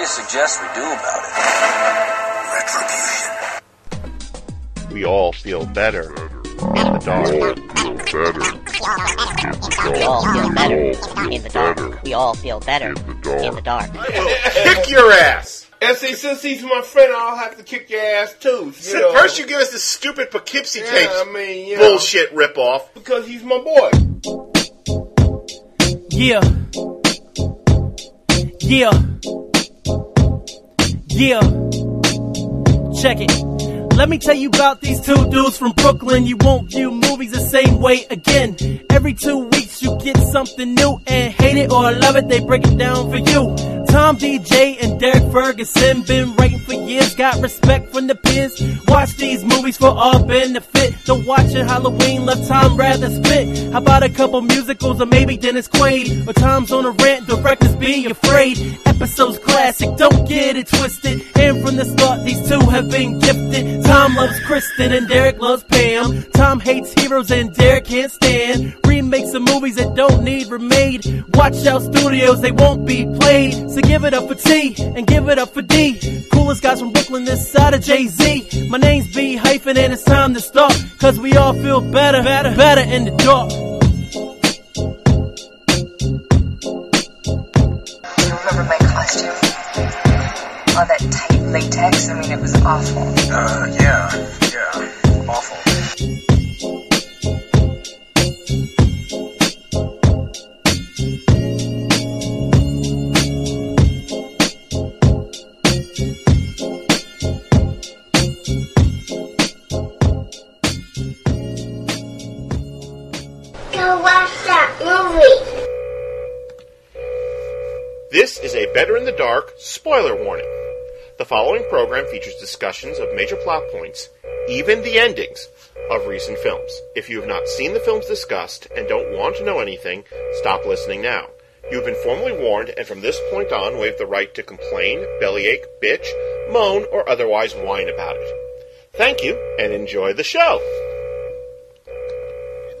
do you suggest we do about it? Retribution. We all feel better in the dark. We all feel better in the dark. We all feel better in the dark. kick your ass. And see, since he's my friend, I'll have to kick your ass too. You know. first, you give us this stupid Poughkeepsie Yeah, tapes I mean, you know. bullshit ripoff. because he's my boy. Yeah. Yeah. Yeah. Check it. Let me tell you about these two dudes from Brooklyn. You won't view movies the same way again. Every two weeks you get something new and hate it or love it, they break it down for you. Tom Deja and Derrick Ferguson been writing for years, got respect from the peers. Watch these movies for all benefit. Don't watch it Halloween, love Tom rather spit. How about a couple musicals or maybe Dennis Quaid? Or Tom's on a rant, directors be afraid. Episodes classic, don't get it twisted. And from the start, these two have been gifted. Tom loves Kristen and Derrick loves Pam. Tom hates heroes and Derrick can't stand remakes of movies that don't need remade. Watch out studios, they won't be played. So give it up for T and give it up for D. Coolest guys from Brooklyn this side of Jay Z. My name's B hyphen and it's time to start. Cause we all feel better, better, better in the dark. You remember my costume? All that tight latex, I mean, it was awful. Uh, yeah, yeah. Awful. Better in the Dark spoiler warning. The following program features discussions of major plot points, even the endings, of recent films. If you have not seen the films discussed and don't want to know anything, stop listening now. You have been formally warned, and from this point on, waive the right to complain, bellyache, bitch, moan, or otherwise whine about it. Thank you, and enjoy the show.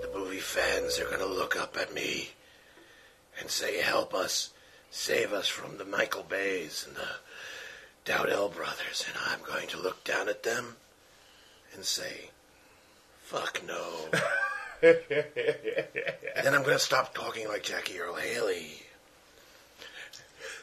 The movie fans are gonna look up at me and say, help us, save us from the Michael Bays and the Dowdell brothers. And I'm going to look down at them and say, fuck no. and then I'm gonna stop talking like Jackie Earle Haley.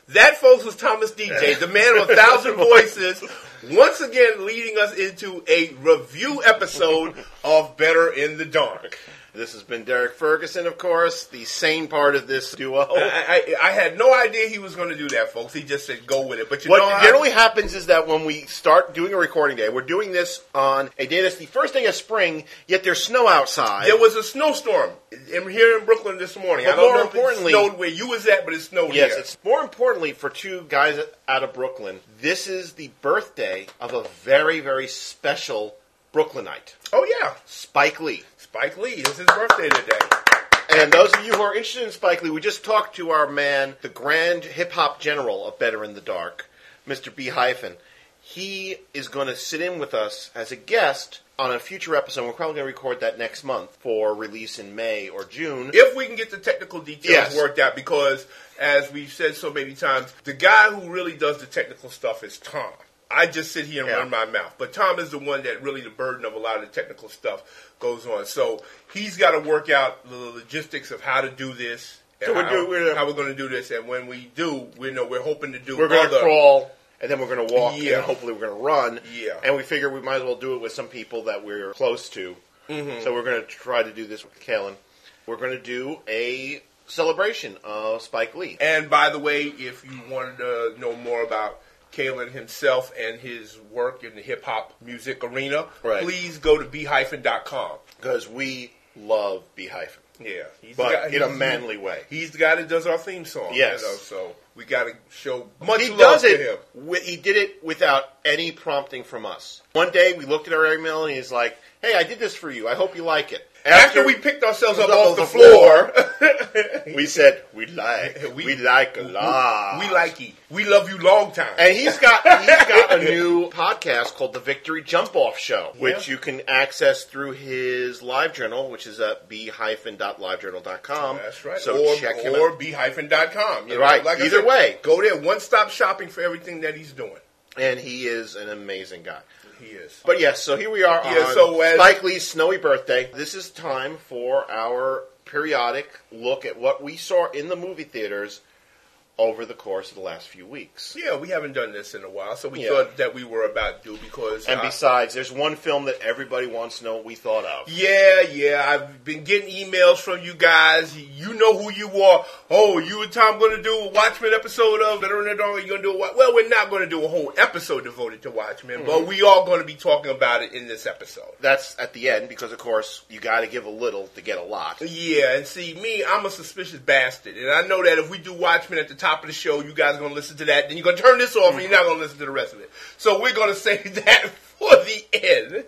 That, folks, was Thomas Deja, the man of a thousand voices, once again leading us into a review episode of Better in the Dark. This has been Derrick Ferguson, of course, the sane part of this duo. I, I, I had no idea he was going to do that, folks. He just said go with it. But you What know, what generally happens is that when we start doing a recording day, we're doing this on a day that's the first day of spring, yet there's snow outside. there was a snowstorm in, here in Brooklyn this morning. But I don't more know if importantly- it snowed where you was at, but it snowed yes, here. it's more importantly for two guys out of Brooklyn. This is the birthday of a very, very special Brooklynite, oh yeah, Spike Lee. Spike Lee. It's his birthday today. And those of you who are interested in Spike Lee, we just talked to our man, the grand hip hop general of Better in the Dark, Mr. B hyphen. He is going to sit in with us as a guest on a future episode. We're probably going to record that next month for release in May or June. If we can get the technical details Yes. worked out, because as we've said so many times, the guy who really does the technical stuff is Tom. I just sit here and Yeah. run my mouth, but Tom is the one that really the burden of a lot of the technical stuff goes on. So he's got to work out the logistics of how to do this. and So we're how, do- we're- how we're going to do this, and when we do, we know we're hoping to do. we're going to crawl, and then we're going to walk, and Yeah. then hopefully we're going to run. Yeah. And we figure we might as well do it with some people that we're close to. Mm-hmm. So we're going to try to do this with Kalen. We're going to do a celebration of Spike Lee. And by the way, if you wanted to know more about Kalen himself and his work in the hip hop music arena, Right. please go to behyphen.com. Because we love B hyphen. Yeah, he's But guy, in a manly way. He's the guy that does our theme song. Yes. you know, so we got to show much he love does to it. him. wi- he did it without any prompting from us. One day we looked at our email and he's like, "Hey, I did this for you. I hope you like it." After, After- we picked ourselves up off the, the floor, we said we like we, like a lot. We like you. We love you long time. And he's got he's got a new podcast called the Victory Jump Off Show, which Yeah. you can access through his live journal, which is at b-livejournal.com. That's right. So or check him or out. b-hyphen.com. You Right. I Either said, way. Go there. One stop shopping for everything that he's doing. And he is an amazing guy. He is. But yes, so here we are Yeah, on so as- Spike Lee's snowy birthday. This is time for our periodic look at what we saw in the movie theaters over the course of the last few weeks. Yeah, we haven't done this in a while, so we Yeah. thought that we were about due because. And uh, besides, there's one film that everybody wants to know what we thought of. Yeah, yeah. I've been getting emails from you guys. You know who you are. Oh, you and Tom going to do a Watchmen episode of Better in the Dark? You're going to do a Well, we're not going to do a whole episode devoted to Watchmen, but Mm-hmm. we are going to be talking about it in this episode. That's at the end because, of course, you got to give a little to get a lot. Yeah, and see, me, I'm a suspicious bastard. And I know that if we do Watchmen at the top of the show, you guys are going to listen to that. Then you're going to turn this off and you're not going to listen to the rest of it. So we're going to save that for the end.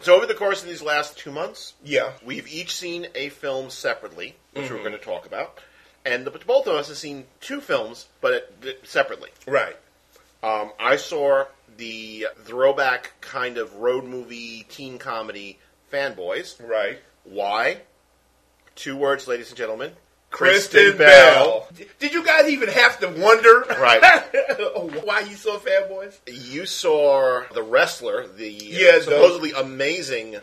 So, over the course of these last two months, Yeah. we've each seen a film separately, which Mm-hmm. we're going to talk about. And the, both of us have seen two films, but it, separately. Right. Um, I saw the throwback kind of road movie teen comedy Fanboys. Right. Why? Two words, ladies and gentlemen. Kristen, Bell. Did you guys even have to wonder Right. why you saw Fanboys? You saw the wrestler, the Yeah, the- supposedly amazing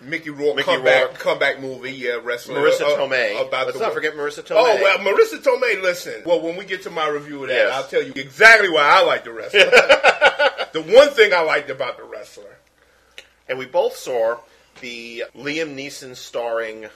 Mickey Rourke Mickey comeback Rourke. comeback movie, yeah, wrestler. Marisa uh, Tomei. About Let's the not forget Marisa Tomei. Oh well, Marisa Tomei. Listen, well, when we get to my review of that, Yes. I'll tell you exactly why I like the wrestler. the one thing I liked about the wrestler, And we both saw the Liam Neeson starring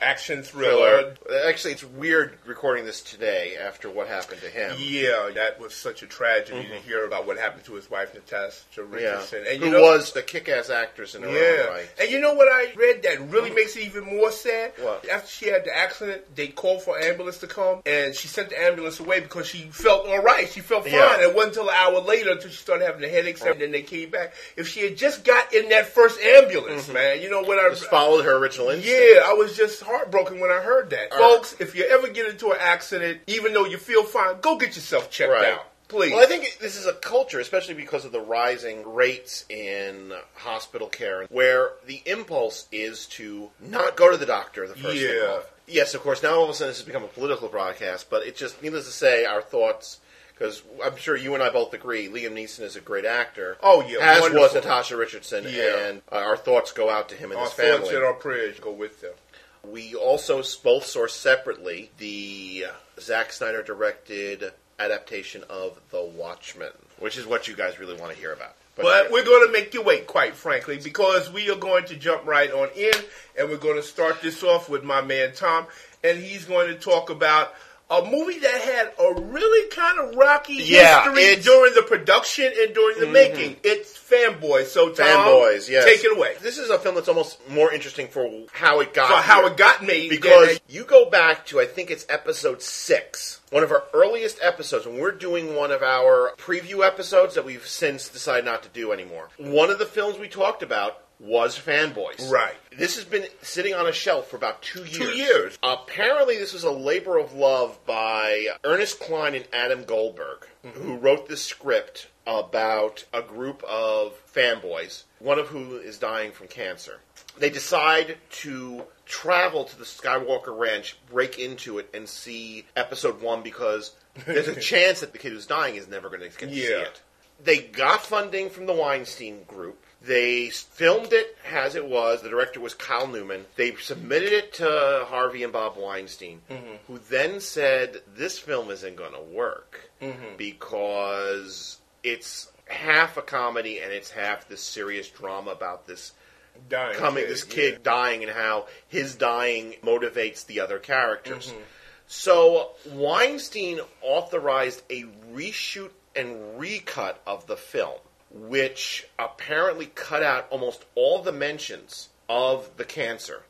action thriller. thriller. Uh, actually, it's weird recording this today after what happened to him. Yeah, that was such a tragedy to mm-hmm. hear about what happened to his wife Natasha Mm-hmm. Yeah. Richardson. And Who you know, was the kick-ass actress in her Yeah, own right. and you know what I read that really mm-hmm. makes it even more sad? What? After she had the accident, they called for an ambulance to come, and she sent the ambulance away because she felt all right. She felt fine. Yeah. It wasn't until an hour later until she started having the headaches, and then they came back. If she had just got in that first ambulance, mm-hmm. man, you know what I Just followed her original instinct. yeah, I was just heartbroken when I heard that. All right. Folks, if you ever get into an accident, even though you feel fine, go get yourself checked Right. out. Please. Well, I think this is a culture, especially because of the rising rates in hospital care, where the impulse is to not go to the doctor the first Yeah. Yes, of course, now all of a sudden this has become a political broadcast, but it just, needless to say, our thoughts, because I'm sure you and I both agree, Liam Neeson is a great actor. Oh, yeah, As was. Natasha Richardson, Yeah. and uh, our thoughts go out to him and our his thoughts family. and our prayers go with them. We also both saw separately the Zack Snyder directed adaptation of The Watchmen, which is what you guys really want to hear about. But we're going to make you wait, quite frankly, because we are going to jump right on in, and we're going to start this off with my man Tom, and he's going to talk about a movie that had a really kind of rocky Yeah, history during the production and during the mm-hmm. making. It's fanboys, So Tom, Fanboys, yes. take it away. This is a film that's almost more interesting for how it got For how it got made, Because you go back to, I think it's episode six, one of our earliest episodes, when we're doing one of our preview episodes that we've since decided not to do anymore. One of the films we talked about was Fanboys. Right. This has been sitting on a shelf for about two years. Two years. Apparently, this was a labor of love by Ernest Cline and Adam Goldberg, Mm-hmm. who wrote this script about a group of fanboys, one of whom is dying from cancer. They decide to travel to the Skywalker Ranch, break into it, and see episode one because there's a chance that the kid who's dying is never going to get to see Yeah. it. They got funding from the Weinstein Group. They filmed it as it was. The director was Kyle Newman. They submitted it to Harvey and Bob Weinstein, mm-hmm. who then said this film isn't going to work mm-hmm. because it's half a comedy and it's half this serious drama about this Dying coming, kid, this kid yeah. dying, and how his dying motivates the other characters. Mm-hmm. So Weinstein authorized a reshoot and recut of the film, which apparently cut out almost all the mentions of the cancer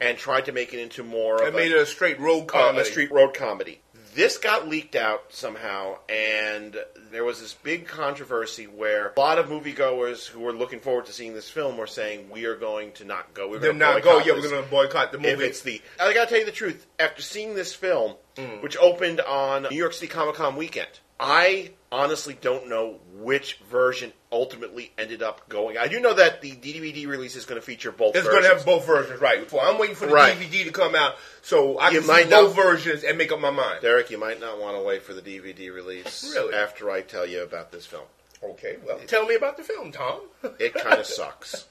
and tried to make it into more I of made a, it a straight road uh, comedy. a street road comedy. this got leaked out somehow, and there was this big controversy where a lot of moviegoers who were looking forward to seeing this film were saying, "We are going to not go. We're going to not go. boycott Yeah, we're going to boycott the If movie. it's the, I gotta tell you the truth. After seeing this film, Mm. which opened on New York City Comic Con weekend, I honestly don't know which version ultimately ended up going. I do know that the DVD release is going to feature both. It's versions. going to have both versions, right? Well, I'm waiting for the Right. DVD to come out so I You can might see not- both versions and make up my mind. Derrick, you might not want to wait for the DVD release. Really? After I tell you about this film, Okay, well, tell me about the film, Tom. it kind of sucks.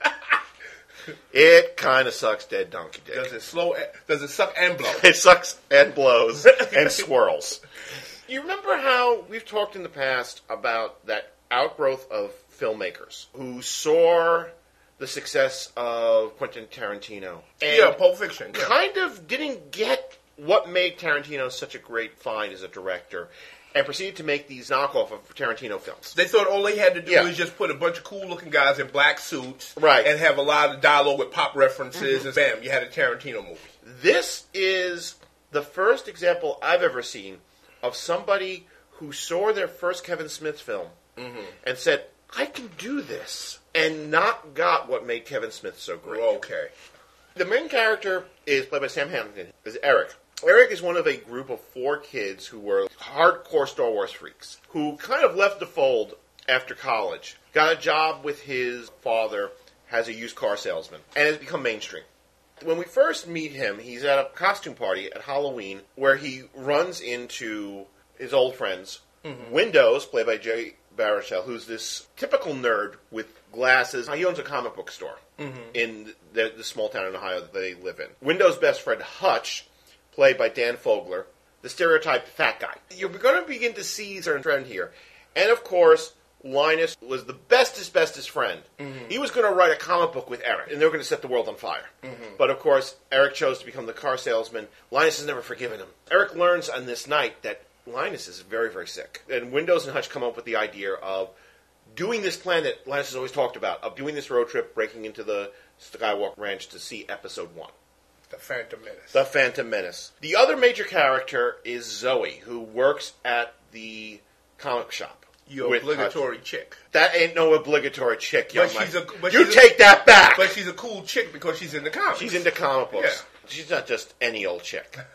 It kind of sucks, dead donkey dick. Does it slow? Does it suck and blow? It sucks and blows and swirls. You remember how we've talked in the past about that outgrowth of filmmakers who saw the success of Quentin Tarantino and yeah, Pulp Fiction. Yeah. kind of didn't get what made Tarantino such a great find as a director and proceeded to make these knockoff of Tarantino films. They thought all they had to do Yeah. was just put a bunch of cool looking guys in black suits, Right. and have a lot of dialogue with pop references, mm-hmm. and bam, you had a Tarantino movie. This is the first example I've ever seen of somebody who saw their first Kevin Smith film mm-hmm. and said, I can do this, and not got what made Kevin Smith so great. Okay. The main character is played by Sam Hamilton, is Eric. Eric is one of a group of four kids who were hardcore Star Wars freaks, who kind of left the fold after college, got a job with his father as a used car salesman, and has become mainstream. When we first meet him, he's at a costume party at Halloween where he runs into his old friends. Mm-hmm. Windows, played by Jerry Baruchel, who's this typical nerd with glasses. He owns a comic book store mm-hmm. in the, the small town in Ohio that they live in. Windows' best friend, Hutch, played by Dan Fogler, the stereotyped fat guy. You're going to begin to see certain trend here. And of course, Linus was the bestest, bestest friend. Mm-hmm. He was going to write a comic book with Eric, and they were going to set the world on fire. Mm-hmm. But of course, Eric chose to become the car salesman. Linus has never forgiven him. Eric learns on this night that Linus is very, very sick. And Windows and Hutch come up with the idea of doing this plan that Linus has always talked about, of doing this road trip, breaking into the Skywalker Ranch to see Episode 1. The Phantom Menace. The Phantom Menace. The other major character is Zoe, who works at the comic shop. Your with obligatory chick. That ain't no obligatory chick, young But man. she's a- but you she's a- take that back. But she's a cool chick because she's in the comics. she's into comic books. Yeah. She's not just any old chick.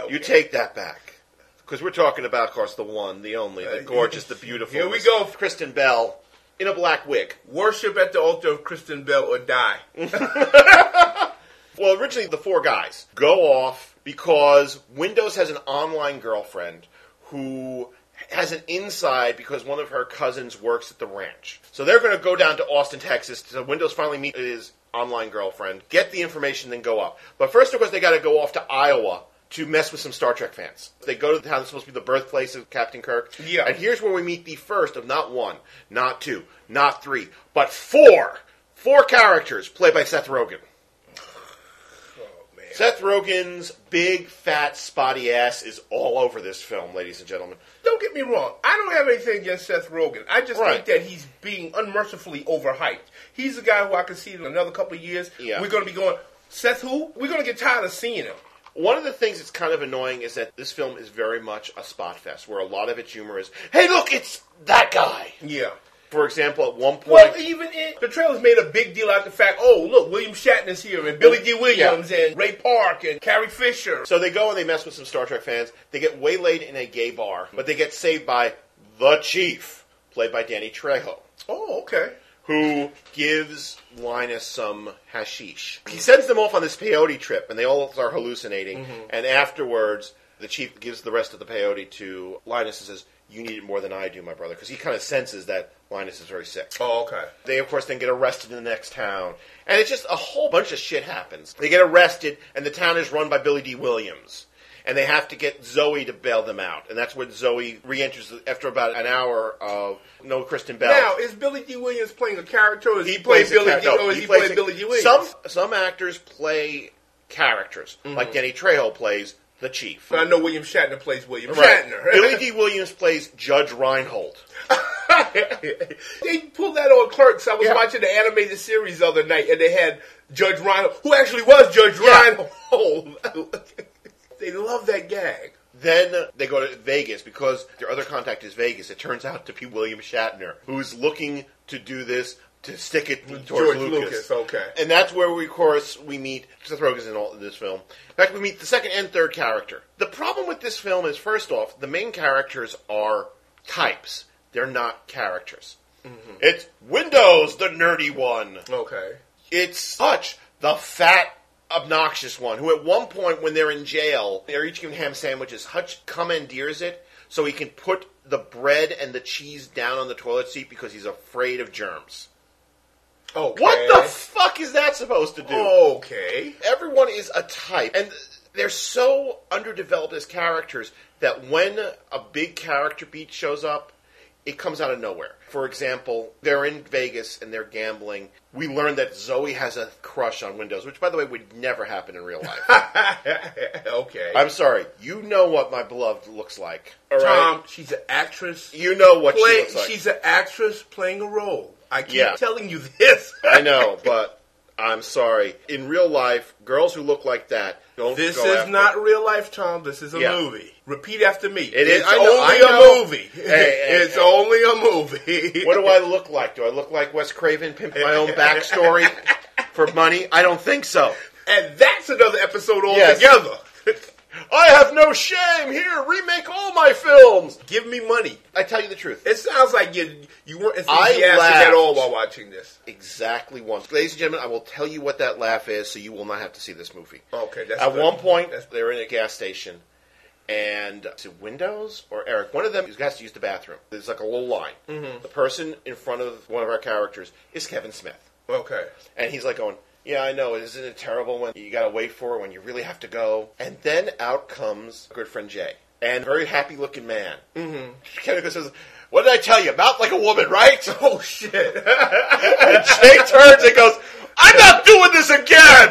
Okay. You take that back. Because we're talking about, of course, the one, the only, the Uh, gorgeous, the beautiful. here we go. Kristen Bell in a black wig. Worship at the altar of Kristen Bell or die. Well, originally the four guys go off because Windows has an online girlfriend who has an inside because one of her cousins works at the ranch. So they're going to go down to Austin, Texas. So Windows finally meet his online girlfriend, get the information, then go up. But first, of course, they got to go off to Iowa to mess with some Star Trek fans. They go to the town that's supposed to be the birthplace of Captain Kirk. Yeah. And here's where we meet the first of not one, not two, not three, but four. Four characters played by Seth Rogen. Seth Rogen's big, fat, spotty ass is all over this film, ladies and gentlemen. Don't get me wrong. I don't have anything against Seth Rogen. I just Right. think that he's being unmercifully overhyped. He's a guy who I can see in another couple of years. Yeah. We're going to be going, Seth who? We're going to get tired of seeing him. One of the things that's kind of annoying is that this film is very much a spot fest, where a lot of its humor is, hey, look, it's that guy. Yeah. For example, at one point, Well, even in, the trailers made a big deal out the fact, oh, look, William Shatner's here, and Billy Dee Williams, and Ray Park, and Carrie Fisher. so they go and they mess with some Star Trek fans. They get waylaid in a gay bar, but they get saved by the Chief, played by Danny Trejo. Oh, okay. who gives Linus some hashish. He sends them off on this peyote trip, and they all are hallucinating. Mm-hmm. And afterwards, the chief gives the rest of the peyote to Linus and says, "You need it more than I do, my brother," because he kind of senses that Linus is very sick. Oh, okay. They, of course, then get arrested in the next town. And it's just a whole bunch of shit happens. They get arrested, and the town is run by Billy Dee Williams. And they have to get Zoe to bail them out. And that's when Zoe re enters after about an hour of no Kristen Bell. Now, is Billy Dee Williams playing a character, or is he, he plays Billy Dee no, or he he, plays a- Billy Dee Williams? Some some actors play characters, mm-hmm. like Danny Trejo plays the chief. But I know William Shatner plays William Right. Shatner. Billy Dee Williams plays Judge Reinhold. they pulled that on Clerks. I was Yeah. watching the animated series the other night, and they had Judge Reinhold, who actually was Judge Yeah. Reinhold. Oh, they love that gag. Then they go to Vegas because their other contact is Vegas. It turns out to be William Shatner, who's looking to do this to stick it towards George Lucas. Lucas, okay. And that's where we, of course, we meet Seth Rogen's in, all, in this film. In fact, we meet the second and third character. The problem with this film is, first off, the main characters are types. They're not characters. It's Windows, the nerdy one. Okay. It's Hutch, the fat, obnoxious one, who at one point when they're in jail, they're each given ham sandwiches. Hutch commandeers it so he can put the bread and the cheese down on the toilet seat because he's afraid of germs. Okay. What the fuck is that supposed to do? Okay. Everyone is a type, and they're so underdeveloped as characters that when a big character beat shows up, it comes out of nowhere. For example, they're in Vegas and they're gambling. We learn that Zoe has a crush on Windows, which, by the way, would never happen in real life. okay. I'm sorry. You know what my beloved looks like. All right? Tom, she's an actress. You know what Play, she looks like. She's an actress playing a role. I keep Yeah. telling you this. I know, but I'm sorry. In real life, girls who look like that don't This is after- not real life, Tom. This is a Yeah. movie. Repeat after me. It is- It's know- only a movie. Hey, hey, it's hey. only a movie. What do I look like? Do I look like Wes Craven, pimp my own backstory for money? I don't think so. And that's another episode Yes. altogether. I have no shame. Here, remake all my films. Give me money. I tell you the truth. It sounds like you you weren't I enthusiastic at all while watching this. Exactly once. Ladies and gentlemen, I will tell you what that laugh is, so you will not have to see this movie. Okay, that's At good. one point, That's- they're in a gas station, and it Windows or Eric? One of them has to use the bathroom. There's like a little line. Mm-hmm. The person in front of one of our characters is Kevin Smith. okay. And he's like going, Yeah, I know. Isn't it terrible when you got to wait for it when you really have to go? And then out comes good friend Jay. And very happy looking man. Mm-hmm. Kevin says, What did I tell you? Mouth like a woman, right? Oh shit! and Jay turns and goes, I'm not doing this again!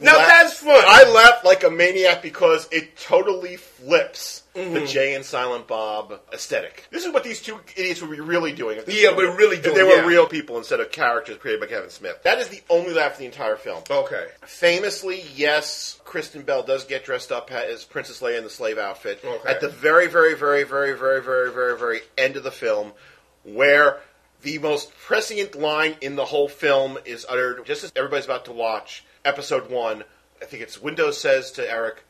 Now that's fun. I laughed like a maniac because it totally flips Mm-hmm. the Jay and Silent Bob aesthetic. This is what these two idiots would be really doing. Yeah, were- we're really if They were yeah. real people instead of characters created by Kevin Smith. That is the only laugh of the entire film. okay. Famously, yes, Kristen Bell does get dressed up as Princess Leia in the slave outfit Okay. at the very, very, very, very, very, very, very, very end of the film, where the most prescient line in the whole film is uttered just as everybody's about to watch episode one. I think it's Windows says to Eric,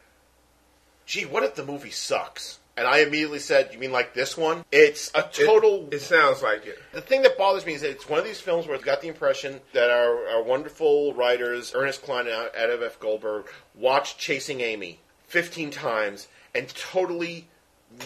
"Gee, what if the movie sucks?" And I immediately said, "You mean like this one?" It's a total It, it sounds like it. the thing that bothers me is that it's one of these films where it's got the impression that our, our wonderful writers, Ernest Cline and Adam F. Goldberg, watched Chasing Amy 15 times and totally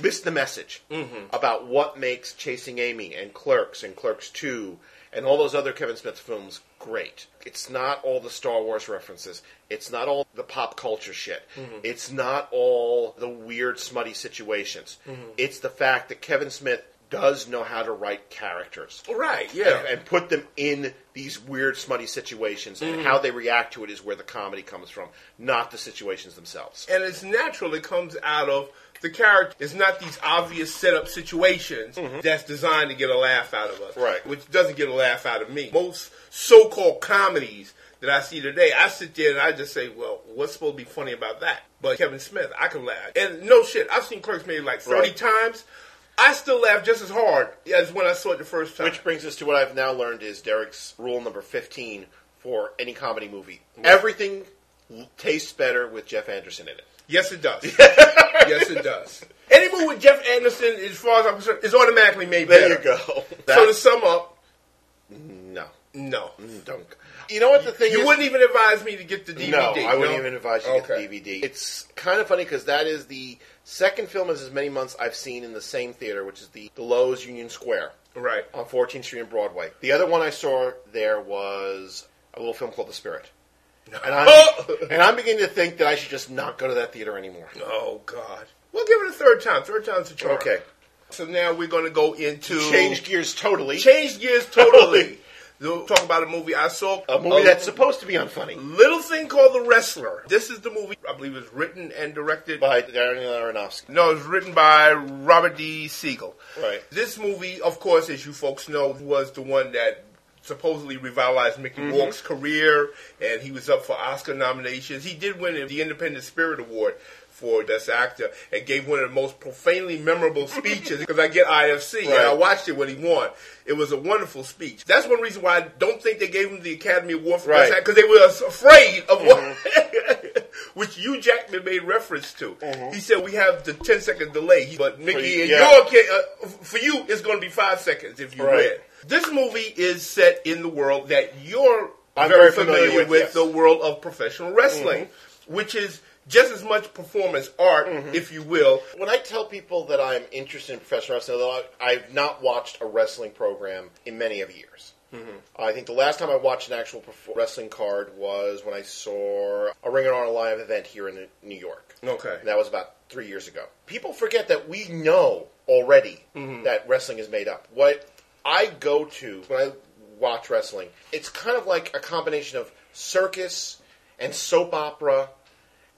missed the message mm-hmm. about what makes Chasing Amy and Clerks and Clerks 2 and all those other Kevin Smith films great. It's not all the Star Wars references. It's not all the pop culture shit. It's not all the weird, smutty situations. It's the fact that Kevin Smith does know how to write characters Right. Yeah. and, and put them in these weird, smutty situations, Mm-hmm. and how they react to it is where the comedy comes from, not the situations themselves. and it's natural. It comes out of the character. is not these obvious setup situations that's designed to get a laugh out of us. Mm-hmm. Right. Which doesn't get a laugh out of me. Most so-called comedies that I see today, I sit there and I just say, "Well, what's supposed to be funny about that?" But Kevin Smith, I can laugh. And no shit, I've seen Clerks maybe like thirty Right. times. I still laugh just as hard as when I saw it the first time. Which brings us to what I've now learned is Derrick's rule number 15 for any comedy movie. Everything tastes better with Jeff Anderson in it. Yes, it does. yes, it does. Any movie with Jeff Anderson, as far as I'm concerned, is automatically made There better. you go. So to sum up, no. no. Mm, don't. You know what the thing You is? wouldn't even advise me to get the DVD. No, I wouldn't no? even advise you to Okay. get the DVD. It's kind of funny because that is the second film in as many months I've seen in the same theater, which is the, the Loews Union Square Right. on 14th Street and Broadway. The other one I saw there was a little film called The Spirit. And I'm, oh! and I'm beginning to think that I should just not go to that theater anymore. Oh God. We'll give it a third time. Third time's a charm. Okay. So now we're going to go into Change gears totally. change gears totally. We'll talk about a movie I saw. A movie that's supposed to be unfunny little thing called The Wrestler. This is the movie I believe was written and directed by Daniel Aronofsky. No, it was written by Robert D. Siegel. Right. This movie, of course, as you folks know, was the one that supposedly revitalized Mickey Mhm. Rourke's career, and he was up for Oscar nominations. He did win the Independent Spirit Award for Best Actor and gave one of the most profanely memorable speeches because I get IFC and I watched it when he won. It was a wonderful speech. That's one reason why I don't think they gave him the Academy Award for Right. Best Actor because they were afraid of what. Which Hugh Jackman made reference to. He said we have the 10 second delay, but Mickey, For- yeah. your uh, for you, it's going to be five seconds if you Right. win. This movie is set in the world that you're I'm very, familiar familiar, with, with, yes. the world of professional wrestling, mm-hmm. which is just as much performance art, mm-hmm. if you will. When I tell people that I'm interested in professional wrestling, though I've not watched a wrestling program in many of years. Mm-hmm. I think the last time I watched an actual wrestling card was when I saw a Ring of Honor live event here in New York. Okay. And that was about three years ago. People forget that we know already Mhm. that wrestling is made up. What I go to when I watch wrestling, it's kind of like a combination of circus and soap opera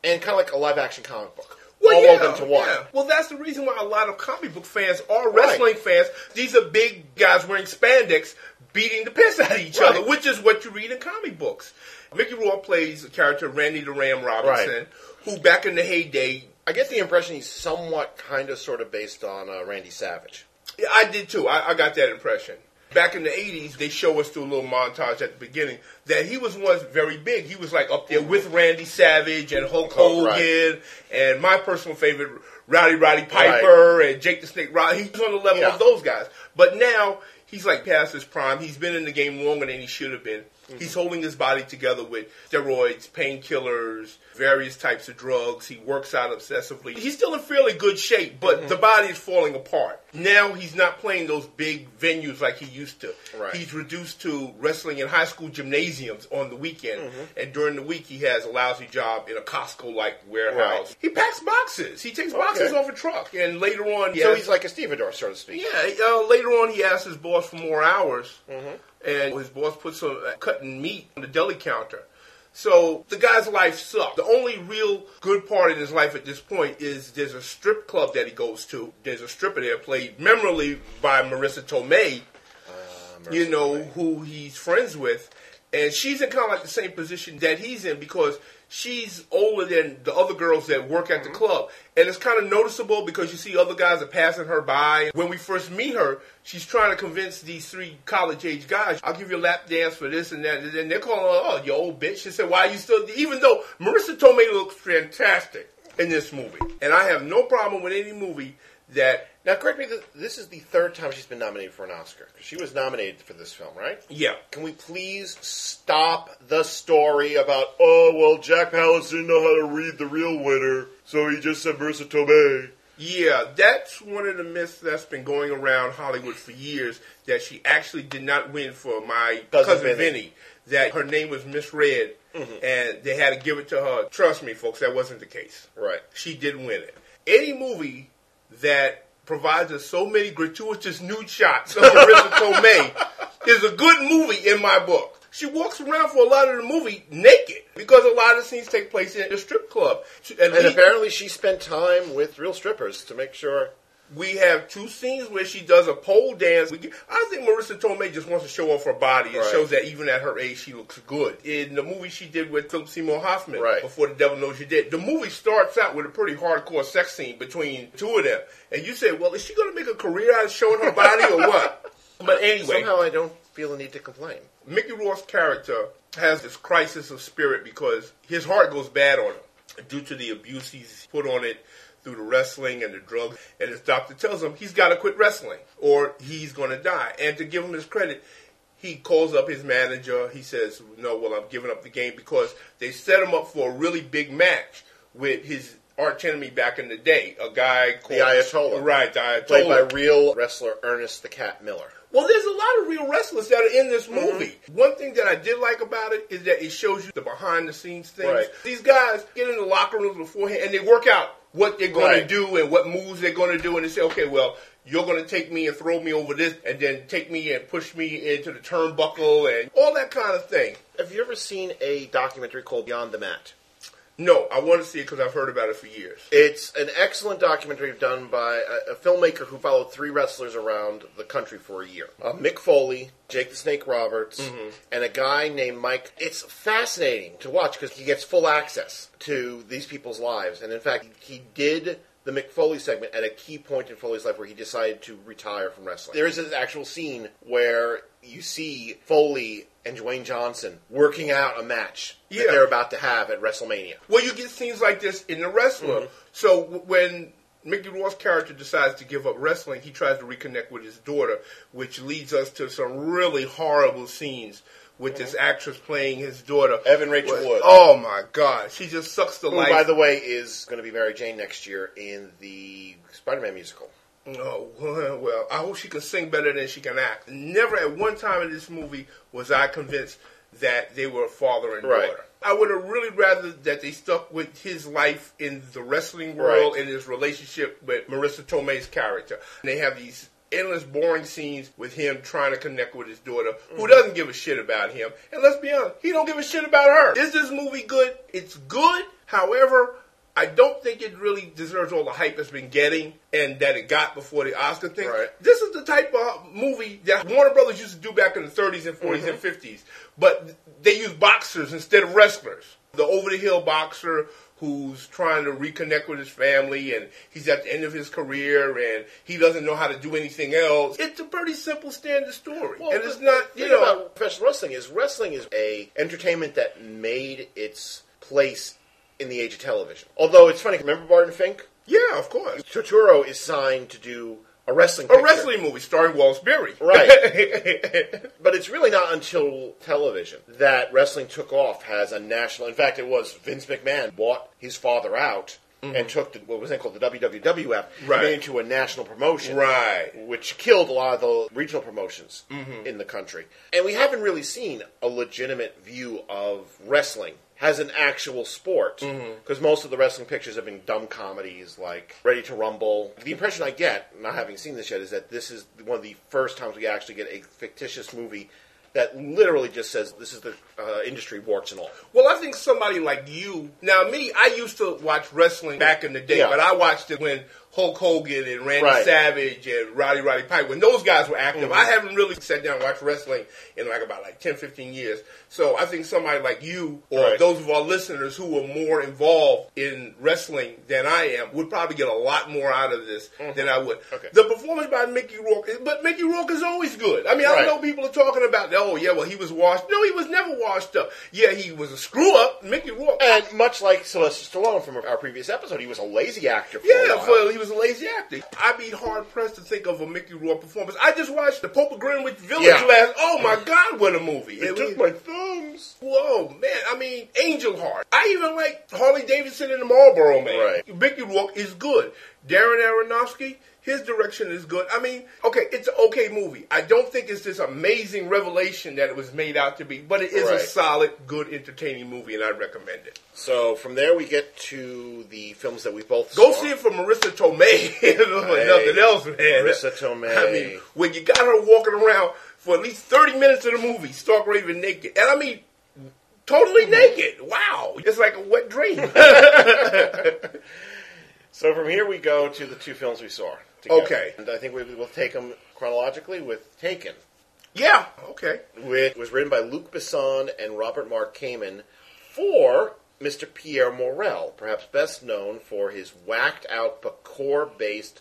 and kind of like a live action comic book. Well, all yeah, into one. yeah. Well, that's the reason why a lot of comic book fans are wrestling fans. These are big guys wearing spandex beating the piss out of each Right. other, which is what you read in comic books. Mickey Rourke plays the character Randy the Ram Robinson, Right. who back in the heyday, I get the impression he's somewhat kind of sort of based on uh, Randy Savage. Yeah, I did too. I, I got that impression. Back in the 80s, they show us through a little montage at the beginning that he was once very big. He was like up there with Randy Savage and Hulk Hogan right. and my personal favorite, Rowdy Roddy Piper and Jake the Snake Rod. He's on the level Yeah. of those guys. But now he's like past his prime. He's been in the game longer than he should have been. Mm-hmm. He's holding his body together with steroids, painkillers, various types of drugs. He works out obsessively. He's still in fairly good shape, but mm-hmm. the body is falling apart. Now he's not playing those big venues like he used to. Right. He's reduced to wrestling in high school gymnasiums on the weekend, and during the week he has a lousy job in a Costco-like warehouse. Right. He packs boxes. He takes boxes Okay. off a truck, and later on, So has- he's like a stevedore, so to speak. yeah, uh, later on he asked his boss for more hours, Mhm. and his boss put some uh, cutting meat on the deli counter. So the guy's life sucks. The only real good part in his life at this point is there's a strip club that he goes to. There's a stripper there played memorably by Marisa Tomei, uh, you know, who he's friends with. And she's in kind of like the same position that he's in because she's older than the other girls that work at the mm-hmm. club. And it's kind of noticeable because you see other guys are passing her by. When we first meet her, she's trying to convince these three college age guys, I'll give you a lap dance for this and that. And they're calling her, oh, you old bitch. She said, why are you still, even though Marisa Tomei looks fantastic in this movie. And I have no problem with any movie that Now, correct me. th- This is the third time she's been nominated for an Oscar. 'Cause She was nominated for this film, right? Yeah. Can we please stop the story about? Oh well, Jack Palance didn't know how to read the real winner, so he just said Marisa Tomei. Yeah, that's one of the myths that's been going around Hollywood for years that she actually did not win for my Cousin cousin, Vinny. Vinny. That her name was misread mm-hmm. and they had to give it to her. Trust me, folks, that wasn't the case. Right. She did win it. Any movie that provides us so many gratuitous nude shots of Marisa Tomei is a good movie in my book. She walks around for a lot of the movie naked because a lot of scenes take place in a strip club. At And least- apparently, she spent time with real strippers to make sure. We have two scenes where she does a pole dance. We get, I think Marisa Tomei just wants to show off her body. It Right. shows that even at her age, she looks good. In the movie she did with Philip Seymour Hoffman, Right. before the devil knows you did, the movie starts out with a pretty hardcore sex scene between two of them, and you say, "Well, is she going to make a career out of showing her body or what?" But anyway, Somehow, I don't feel the need to complain. Mickey Rourke's character has this crisis of spirit because his heart goes bad on him due to the abuse he's put on it through the wrestling and the drugs. And his doctor tells him he's got to quit wrestling or he's going to die. And to give him his credit, he calls up his manager. He says, "No, well, I'm giving up the game because they set him up for a really big match with his." Arch enemy back in the day, a guy called. The Ayatollah. right? The Ayatollah, Played by real wrestler Ernest the Cat Miller. well, there's a lot of real wrestlers that are in this mm-hmm. movie. One thing that I did like about it is that it shows you the behind the scenes things. Right. These guys get in the locker rooms beforehand and they work out what they're going Right. to do and what moves they're going to do, and they say, okay, well. You're going to take me and throw me over this, and then take me and push me into the turnbuckle, and all that kind of thing. Have you ever seen a documentary called Beyond the Mat? No, I want to see it because I've heard about it for years. It's an excellent documentary done by a, a filmmaker who followed three wrestlers around the country for a year. Uh, Mick Foley, Jake the Snake Roberts, Mm-hmm. and a guy named Mike. It's fascinating to watch because he gets full access to these people's lives. And in fact, he did the Mick Foley segment at a key point in Foley's life where he decided to retire from wrestling. There is an actual scene where you see Foley and Dwayne Johnson working out a match Yeah. that they're about to have at WrestleMania. Well, you get scenes like this in the wrestler. Mm-hmm. So when Mickey Rourke's character decides to give up wrestling, he tries to reconnect with his daughter, which leads us to some really horrible scenes with this mm-hmm. actress playing his daughter, Evan Rachel Wood. Oh my God, she just sucks the Who, life. by the way, is going to be Mary Jane next year in the Spider-Man musical. Oh, well, I hope she can sing better than she can act. Never at one time in this movie was I convinced that they were father and Right. daughter. I would have really rather that they stuck with his life in the wrestling world Right. and his relationship with Marisa Tomei's character. And they have these endless boring scenes with him trying to connect with his daughter who mm. doesn't give a shit about him. And let's be honest, he don't give a shit about her. Is this movie good? It's good. However, I don't think it really deserves all the hype it's been getting and that it got before the Oscar thing. Right. This is the type of movie that Warner Brothers used to do back in the 30s and 40s and mm-hmm. 50s. But they use boxers instead of wrestlers. The over the hill boxer who's trying to reconnect with his family and he's at the end of his career and he doesn't know how to do anything else. It's a pretty simple standard story. and it's not, you know, about professional wrestling is wrestling is a entertainment that made its place in the age of television. Although it's funny, remember Barton Fink? yeah, of course. Totoro is signed to do a wrestling A picture. wrestling movie starring Wallace Beery. Right. But it's really not until television that wrestling took off as a national. In fact, it was Vince McMahon bought his father out and took the, what was then called the WWF Mm-hmm. Right. into a national promotion, Right. Which killed a lot of the regional promotions in the country. And we haven't really seen a legitimate view of wrestling as an actual sport because most of the wrestling pictures have been dumb comedies like Ready to Rumble. The impression I get, not having seen this yet, is that this is one of the first times we actually get a fictitious movie that literally just says this is the uh, industry warts and all. Well, I think somebody like you. Now, me, I used to watch wrestling back in the day, Yeah. but I watched it when Hulk Hogan and Randy Right. Savage and Roddy Roddy Pipe, when those guys were active. Mhm. I haven't really sat down and watched wrestling in like about like 10, 15 years. So I think somebody like you or Right. those of our listeners who are more involved in wrestling than I am would probably get a lot more out of this than I would. Mm-hmm. Okay. The performance by Mickey Rourke, but Mickey Rourke is always good. I mean, I Right. know people are talking about, oh yeah, well he was washed. No, he was never washed up. Yeah, he was a screw up. Mickey Rourke. And much like Sylvester Stallone from our previous episode, he was a lazy actor. For a Yeah, while. well, he was a lazy actor. I'd be hard pressed to think of a Mickey Rourke performance. I just watched the Pope of Greenwich Village Yeah. last. Oh my mm. God, what a movie! It took was- my thumbs. Whoa, man! I mean, Angel Heart. I even like Harley Davidson and the Marlboro Man. Right. Mickey Rourke is good. Darren Aronofsky, his direction is good. I mean, okay, it's an okay movie. I don't think it's this amazing revelation that it was made out to be, but it is a solid, good, entertaining movie, and I recommend it. So from there we get to the films that we both Go saw. see it for Marisa Tomei. if nothing else, man. Marisa Tomei. I mean, when you got her walking around for at least 30 minutes of the movie, stark raving naked. And I mean, totally mm-hmm. naked. Wow. It's like a wet dream. So from here we go to the two films we saw. Together. Okay. And I think we will take them chronologically with Taken, yeah. Okay. which was written by Luc Besson and Robert Mark Kamen for Mr. Pierre Morel, perhaps best known for his whacked out core based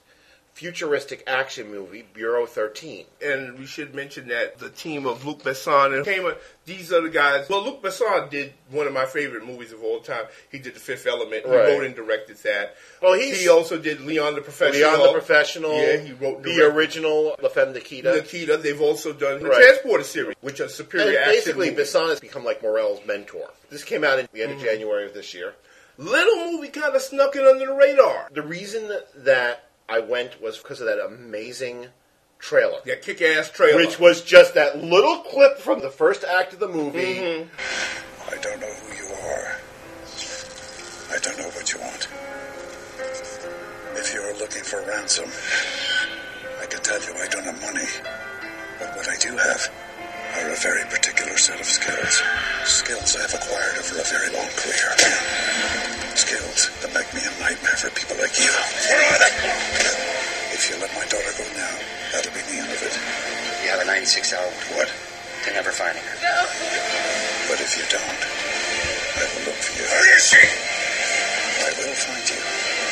futuristic action movie Bureau 13. And we should mention that the team of Luc Besson and Kamen, these are the guys. Well, Luc Besson did one of my favorite movies of all time. He did The Fifth Element. Right. He wrote and directed that. Well, he's- he also did Leon the Professional. Leon the Professional, Yeah, he wrote and the original La Femme Nikita. Nikita. They've also done the Right. Transporter series, which are And superior action basically, movies. Besson has become like Morel's mentor. This came out in the Mm-hmm. end of January of this year. Little movie kind of snuck in under the radar. The reason that I went was because of that amazing trailer, That kick-ass trailer. which was just that little clip from the first act of the movie. Mm-hmm. I don't know who you are. I don't know what you want. If you're looking for ransom, I can tell you I don't have money. But what I do have are a very particular set of skills. Skills I've acquired over a very long career. Skills that make me a nightmare for people like you. If you let my daughter go now, that'll be the end of it. You have a 96 hour What? to never finding her. But if you don't, I will look for you. Where is she? I will find you.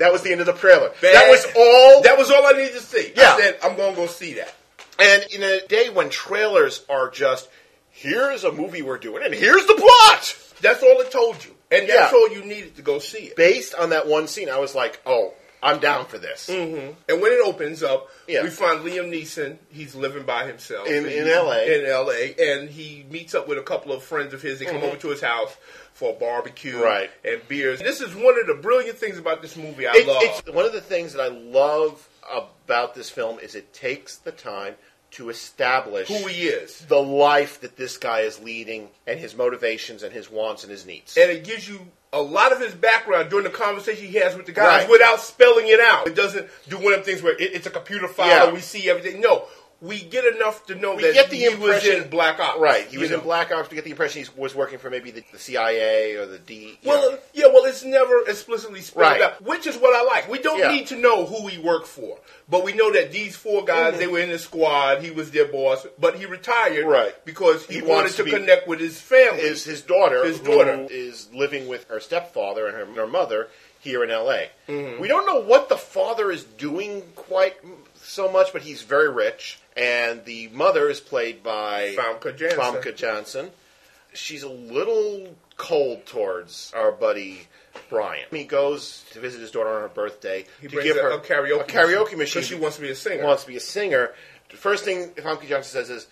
That was the end of the trailer. Man, that was all. That was all I needed to see. Yeah. I said I'm gonna go see that. and in a day when trailers are just, here's a movie we're doing, and here's the plot. That's all it told you, and that's Yeah. all you needed to go see it. Based on that one scene, I was like, oh, I'm down for this. And when it opens up, Yeah. we find Liam Neeson. He's living by himself In- in LA. In L.A. And he meets up with a couple of friends of his. They come over to his house for a barbecue Mm-hmm. Right. and beers. This is one of the brilliant things about this movie. I It- love. It's one of the things that I love about this film is it takes the time to establish who he is. the life that this guy is leading and his motivations and his wants and his needs. and it gives you a lot of his background during the conversation he has with the guys Right. without spelling it out. It doesn't do one of them things where it, it's a computer file Yeah. and we see everything. No, we get enough to know We that get the he was impression- in Black Ops. Right, he was in. Black Ops. We get the impression he was working for maybe the, the CIA or the D. Well, know. uh, yeah, well, it's never explicitly spelled Right. out, which is what I like. We don't Yeah. need to know who he worked for, but we know that these four guys, Mhm. they were in the squad. He was their boss, but he retired Right. because he, He wanted to, be- connect with his family. is his daughter, His daughter. is living with her stepfather and her, her mother here in L.A. Mhm. We don't know what the father is doing quite so much, but he's very rich, and the mother is played by Famke Janssen. Famke Janssen. She's a little cold towards our buddy Brian. He goes to visit his daughter on her birthday He to give her a karaoke a karaoke machine, she wants to be a singer. Wants to be a singer. The first thing Famke Janssen says is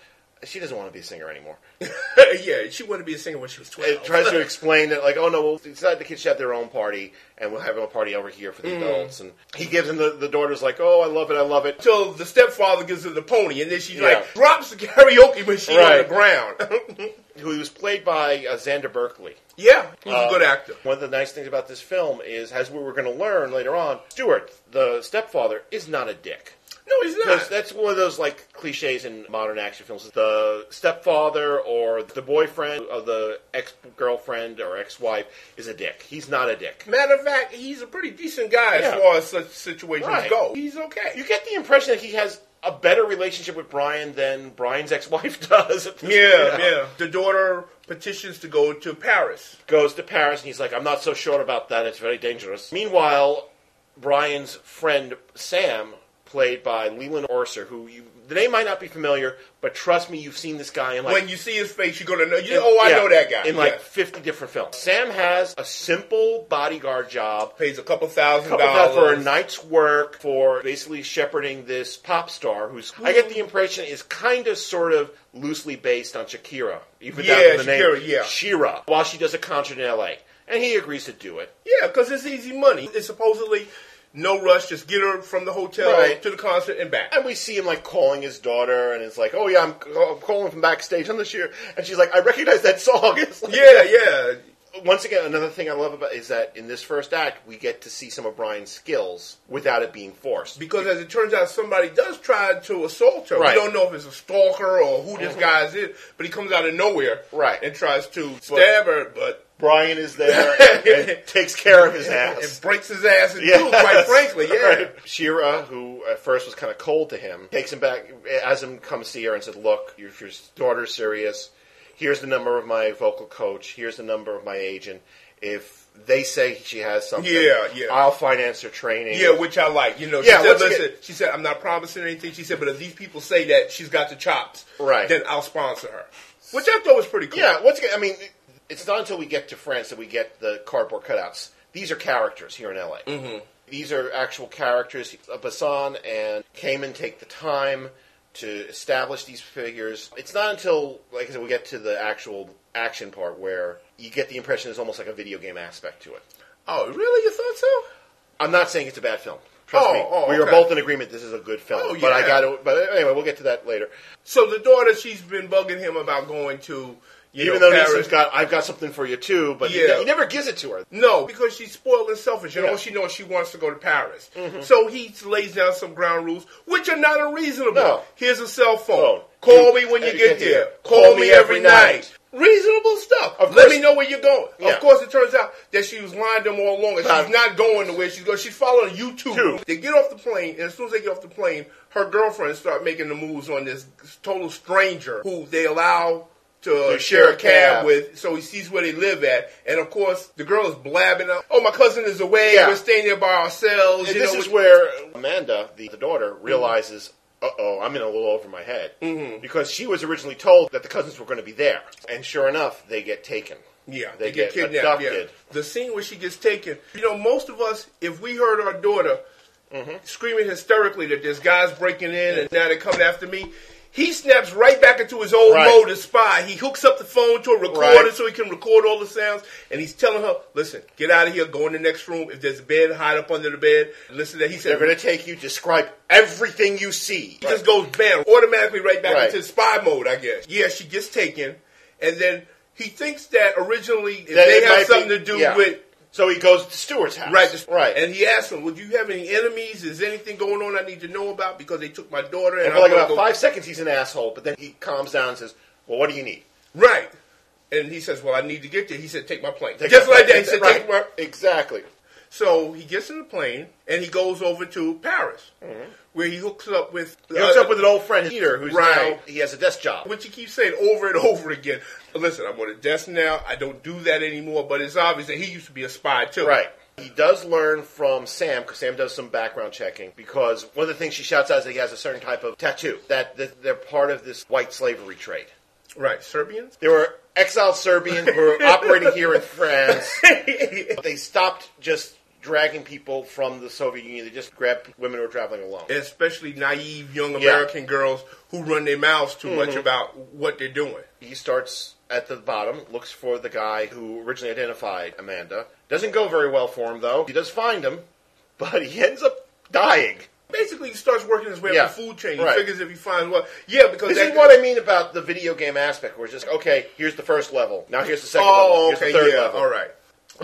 she doesn't want to be a singer anymore. yeah, she wanted to be a singer when she was twelve. It tries to explain that, like, oh no, we'll decide the kids should have their own party, and we'll have a party over here for the Mm. adults. And he gives him the, the daughter's like, oh, I love it, I love it. Until the stepfather gives her the pony, and then she Yeah. like drops the karaoke machine on the ground. Who was played by uh, Xander Berkeley. yeah, he's a Uh, good actor. One of the nice things about this film is, as we were going to learn later on, Stewart, the stepfather, is not a dick. No, he's not. that's one of those like cliches in modern action films. The stepfather or the boyfriend of the ex girlfriend or ex wife is a dick. He's not a dick. Matter of fact, he's a pretty decent guy Yeah. as far as such situations Right. go. He's okay. You get the impression that he has a better relationship with Brian than Brian's ex-wife does. At this Yeah, point. yeah. The daughter petitions to go to Paris. Goes to Paris and he's like, "I'm not so sure about that. It's very dangerous." Meanwhile, Brian's friend Sam, played by Leland Orser, who you, the name might not be familiar, but trust me, you've seen this guy in like when you see his face, you're gonna know. You in- oh, I yeah, know that guy. in like. 50 different films. Sam has a simple bodyguard job. pays a couple thousand couple thousand for a night's work for basically shepherding this pop star who's I get the impression is kind of sort of loosely based on Shakira. Even down Yeah, to the Shakira, name yeah. Shira, while she does a concert in LA. And he agrees to do it. Yeah, because it's easy money. It's supposedly no rush. Just get her from the hotel Right. to the concert and back. And we see him like calling his daughter, and it's like, "Oh yeah, I'm, I'm calling from backstage on this year," and she's like, "I recognize that song." It's like- Yeah, yeah. Once again, another thing I love about is that in this first act, we get to see some of Brian's skills without it being forced. Because as it turns out, somebody does try to assault her. Right. We don't know if it's a stalker or who this Mhm. guy is, but he comes out of nowhere Right. and tries to stab her, but Brian is there and, and takes care of his ass. and breaks his ass in Yes. two. Quite frankly, yeah. Right. Shira, who at first was kind of cold to him, takes him back, has him come see her and said, "Look, if your daughter's serious, here's the number of my vocal coach. Here's the number of my agent. If they say she has something, Yeah, yeah. I'll finance her training. Yeah, which I like. You know, she Yeah, said, listen, she said, I'm not promising anything. She said, but if these people say that she's got the chops, Right. then I'll sponsor her. Which I thought was pretty cool. Yeah, once again, I mean, it's not until we get to France that we get the cardboard cutouts. These are characters here in LA. Mhm. These are actual characters. Besson and Kamen take the time to establish these figures. It's not until, like I said, we get to the actual action part where you get the impression there's almost like a video game aspect to it. Oh, really? You thought so? I'm not saying it's a bad film. Trust Oh, me, oh, we are okay. both in agreement. This is a good film. Oh, But I yeah. got to. But anyway, we'll get to that later. So the daughter, she's been bugging him about going to, you Even know, though Paris. Neeson's got, I've got something for you too. But he, Yeah. he never gives it to her. No, because she's spoiled and selfish, and Yeah. all she knows she wants to go to Paris. Mhm. So he lays down some ground rules, which are not unreasonable. No. Here's a cell phone. Phone. Call You- me when you get get there. there. Call, me every night. Reasonable stuff. Of Let me know where you're going. Yeah. Of course, it turns out that she was lying to them all along, and Uh, she's not going to where she's going. She's following U2. Two. They get off the plane, and as soon as they get off the plane, her girlfriend start making the moves on this total stranger who they allow to share a cab cab. with, so he sees where they live at. And of course, the girl is blabbing out, "Oh, my cousin is away. Yeah. We're staying there by ourselves." And this know, is where Amanda, the, the daughter, realizes, uh oh, I'm in a little over my head. Mhm. Because she was originally told that the cousins were going to be there. And sure enough, they get taken. Yeah, They they, get, get kidnapped. Yeah. The scene where she gets taken. You know, most of us, if we heard our daughter screaming hysterically that there's guys breaking in and now they're coming after me, he snaps right back into his old Right. mode as spy. He hooks up the phone to a recorder Right. so he can record all the sounds, and he's telling her, "Listen, get out of here. Go in the next room. If there's a bed, hide up under the bed. Listen." to that. He said, They're going to take you, describe everything you see. he just goes bam, automatically right back Right. into spy mode, I guess. Yeah, she gets taken, and then he thinks that originally That they it have something be- to do yeah. with So he goes to Stewart's house. right, right. And he asks him, "Would you have any enemies? Is anything going on I need to know about? Because they took my daughter." And And for like about go- five seconds, he's an asshole, but then he calms down and says, Well, what do you need? right. And he says, "Well, I need to get there." He said, "Take my plane." Take Just my like that, he said, Right. "Take my." Exactly. So he gets in the plane and he goes over to Paris, where he hooks up with Mm-hmm. He hooks uh, up with an old friend, Peter, who's Right. now, he has a desk job. Which he keeps saying over and over again. Listen, I'm on a desk now. I don't do that anymore. But it's obvious that he used to be a spy too. Right. He does learn from Sam because Sam does some background checking. Because one of the things she shouts out is that he has a certain type of tattoo that that they're part of this white slavery trade. Right. Serbians. There were exiled Serbians who were operating here in France. they stopped just dragging people from the Soviet Union. They just grabbed women who were traveling alone. Especially naive young Yeah. American girls who run their mouths too much Mhm. about what they're doing. He starts at the bottom, looks for the guy who originally identified Amanda. Doesn't go very well for him, though. He does find him, but he ends up dying. Basically, he starts working his way Yeah. up the food chain. He Right. figures if he finds well, yeah, because This is what I mean about the video game aspect, where it's just, okay, here's the first level. Now here's the second level. Oh, Here's okay, the third yeah, level. all right.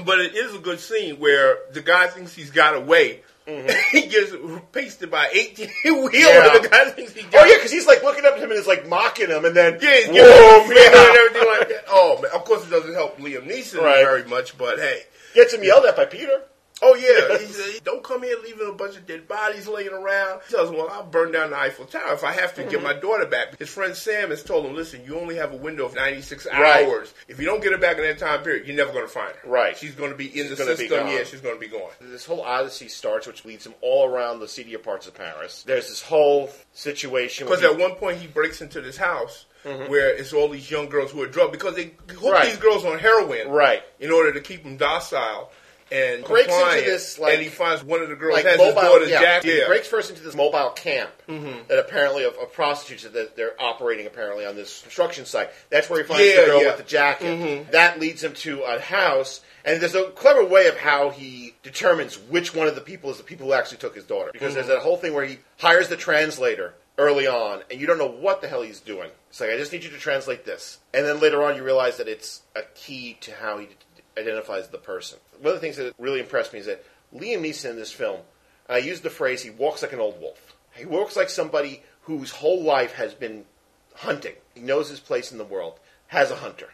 But it is a good scene where the guy thinks he's got away. he gets pasted by 18 wheel, Mm-hmm. Yeah. the guy thinks he got Oh, yeah, because he's like looking up at him and is like mocking him, and then, Yeah, whoa, yeah, yeah. and everything like that. Oh, man. Of course, it doesn't help Liam Neeson Right. very much, but hey. Gets him yelled at by Peter. Oh, yeah. he said, don't come here leaving a bunch of dead bodies laying around. He tells him, well, I'll burn down the Eiffel Tower if I have to get Mm-hmm. my daughter back. His friend Sam has told him, listen, you only have a window of 96 Right. hours. If you don't get her back in that time period, you're never going to find her. Right. She's going to be in She's the system. Yeah, she's going to be gone. This whole odyssey starts, which leads him all around the seedier parts of Paris. There's this whole situation. Because at he- one point he breaks into this house Mhm. where it's all these young girls who are drugged because they hook Right. these girls on heroin Right. in order to keep them docile and Breaks into this, like- and he finds one of the girls like has mobile, his daughter's yeah. jacket. He Yeah. breaks first into this mobile camp Mhm. that apparently of, of prostitutes that they're operating apparently on this construction site. That's where he finds Yeah, the girl yeah. with the jacket. Mhm. That leads him to a house, and there's a clever way of how he determines which one of the people is the people who actually took his daughter. Because there's Mhm. that whole thing where he hires the translator early on, and you don't know what the hell he's doing. It's like I just need you to translate this, and then later on you realize that it's a key to how he identifies the person. One of the things that really impressed me is that Liam Neeson in this film, I used the phrase, he walks like an old wolf. He walks like somebody whose whole life has been hunting. He knows his place in the world, has a hunter.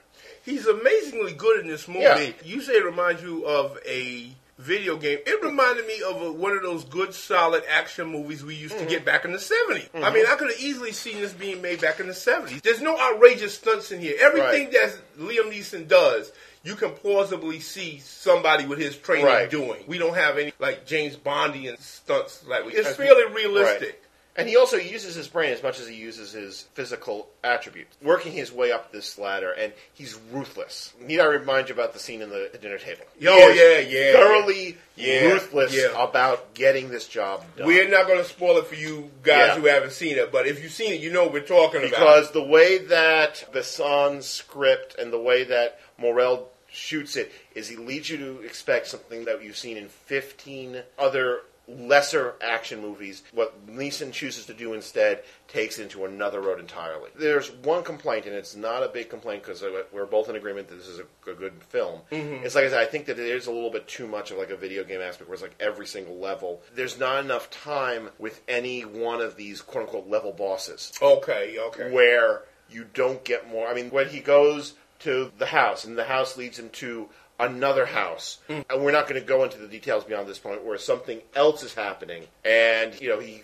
He's amazingly good in this movie. Yeah. You say it reminds you of a video game. It reminded me of a, one of those good, solid action movies we used to get back in the 70s. I Mhm. mean, I could have easily seen this being made back in the 70s. There's no outrageous stunts in here. Everything that Liam Neeson does, you can plausibly see somebody with his training Right. doing. We don't have any, like, James Bondian stunts. like we, It's fairly realistic. Right. And he also uses his brain as much as he uses his physical attributes, working his way up this ladder, and he's ruthless. Need I remind you about the scene in the dinner table? Oh, yeah, yeah. Thoroughly Yeah, ruthless yeah. about getting this job done. We're not going to spoil it for you guys Yeah. who haven't seen it, but if you've seen it, you know what we're talking about. because the way that Besson's script and the way that Morel shoots it is he leads you to expect something that you've seen in 15 other lesser action movies, what Neeson chooses to do instead takes it into another road entirely. There's one complaint, and it's not a big complaint because we're both in agreement that this is a, a good film. Mhm. It's like I said, I think that it is a little bit too much of like a video game aspect, where it's like every single level. There's not enough time with any one of these quote unquote level bosses Okay, okay. where you don't get more. I mean, when he goes to the house and the house leads him to another house, Mm. and we're not going to go into the details beyond this point, where something else is happening, and you know he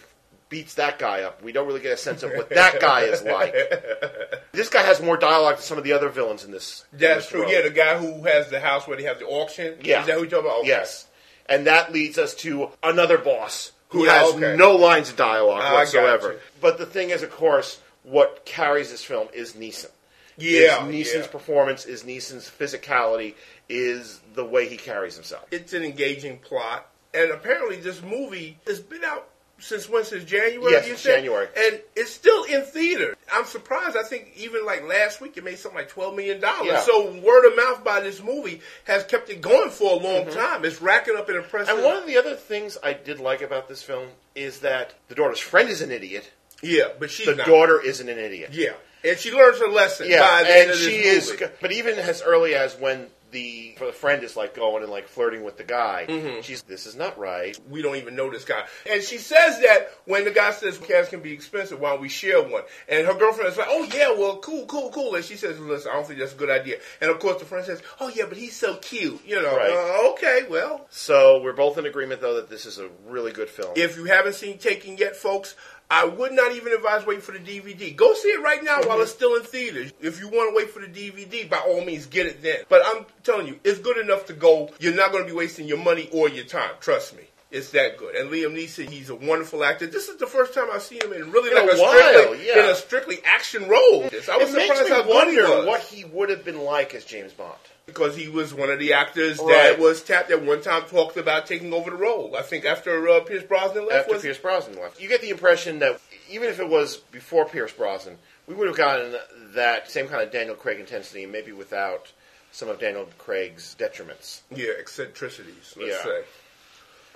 beats that guy up. We don't really get a sense of what that guy is like. This guy has more dialogue than some of the other villains in this. in That's this true. world. Yeah, the guy who has the house where they have the auction. Yeah. Is that who you're talking about? Okay. Yes. And that leads us to another boss who Yeah, has okay. no lines of dialogue I whatsoever. But the thing is, of course, what carries this film is Neeson. Yeah, Is Neeson's yeah. performance, is Neeson's physicality, is the way he carries himself. It's an engaging plot, and apparently this movie has been out since when? Since January? Yes, you said? January. and it's still in theater. I'm surprised. I think even like last week, it made something like twelve million dollars. Yeah. So word of mouth by this movie has kept it going for a long time. It's racking up an impressive. Mm-hmm. And one of the other things I did like about this film is that the daughter's friend is an idiot. yeah, but she's the not. daughter isn't an idiot. Yeah, and she learns her lesson. Yeah, by the end and she is. But even as early as when the for the friend is like going and like flirting with the guy, Mhm. she's this is not right. we don't even know this guy. And she says that when the guy says cats can be expensive, why don't we share one? And her girlfriend is like, oh yeah, well, cool, cool, cool. And she says, listen, I don't think that's a good idea. And of course the friend says, oh yeah, but he's so cute. You know, Right. uh, okay, well, So we're both in agreement though that this is a really good film. if you haven't seen Taken yet, folks, I would not even advise waiting for the DVD. Go see it right now while it's still in theaters. If you want to wait for the DVD, by all means, get it then. But I'm telling you, it's good enough to go. You're not going to be wasting your money or your time. Trust me. It's that good. And Liam Neeson, he's a wonderful actor. This is the first time I've seen him in really In like a a, while, strictly, yeah. in a strictly action role. I was it surprised makes me how wonder what he would have been like as James Bond. Because he was one of the actors Right. that was tapped at one time talked about taking over the role. I think after uh, Pierce Brosnan left. After was Pierce Brosnan left, you get the impression that even if it was before Pierce Brosnan, we would have gotten that same kind of Daniel Craig intensity, maybe without some of Daniel Craig's detriments. Yeah, eccentricities, let's Yeah. say.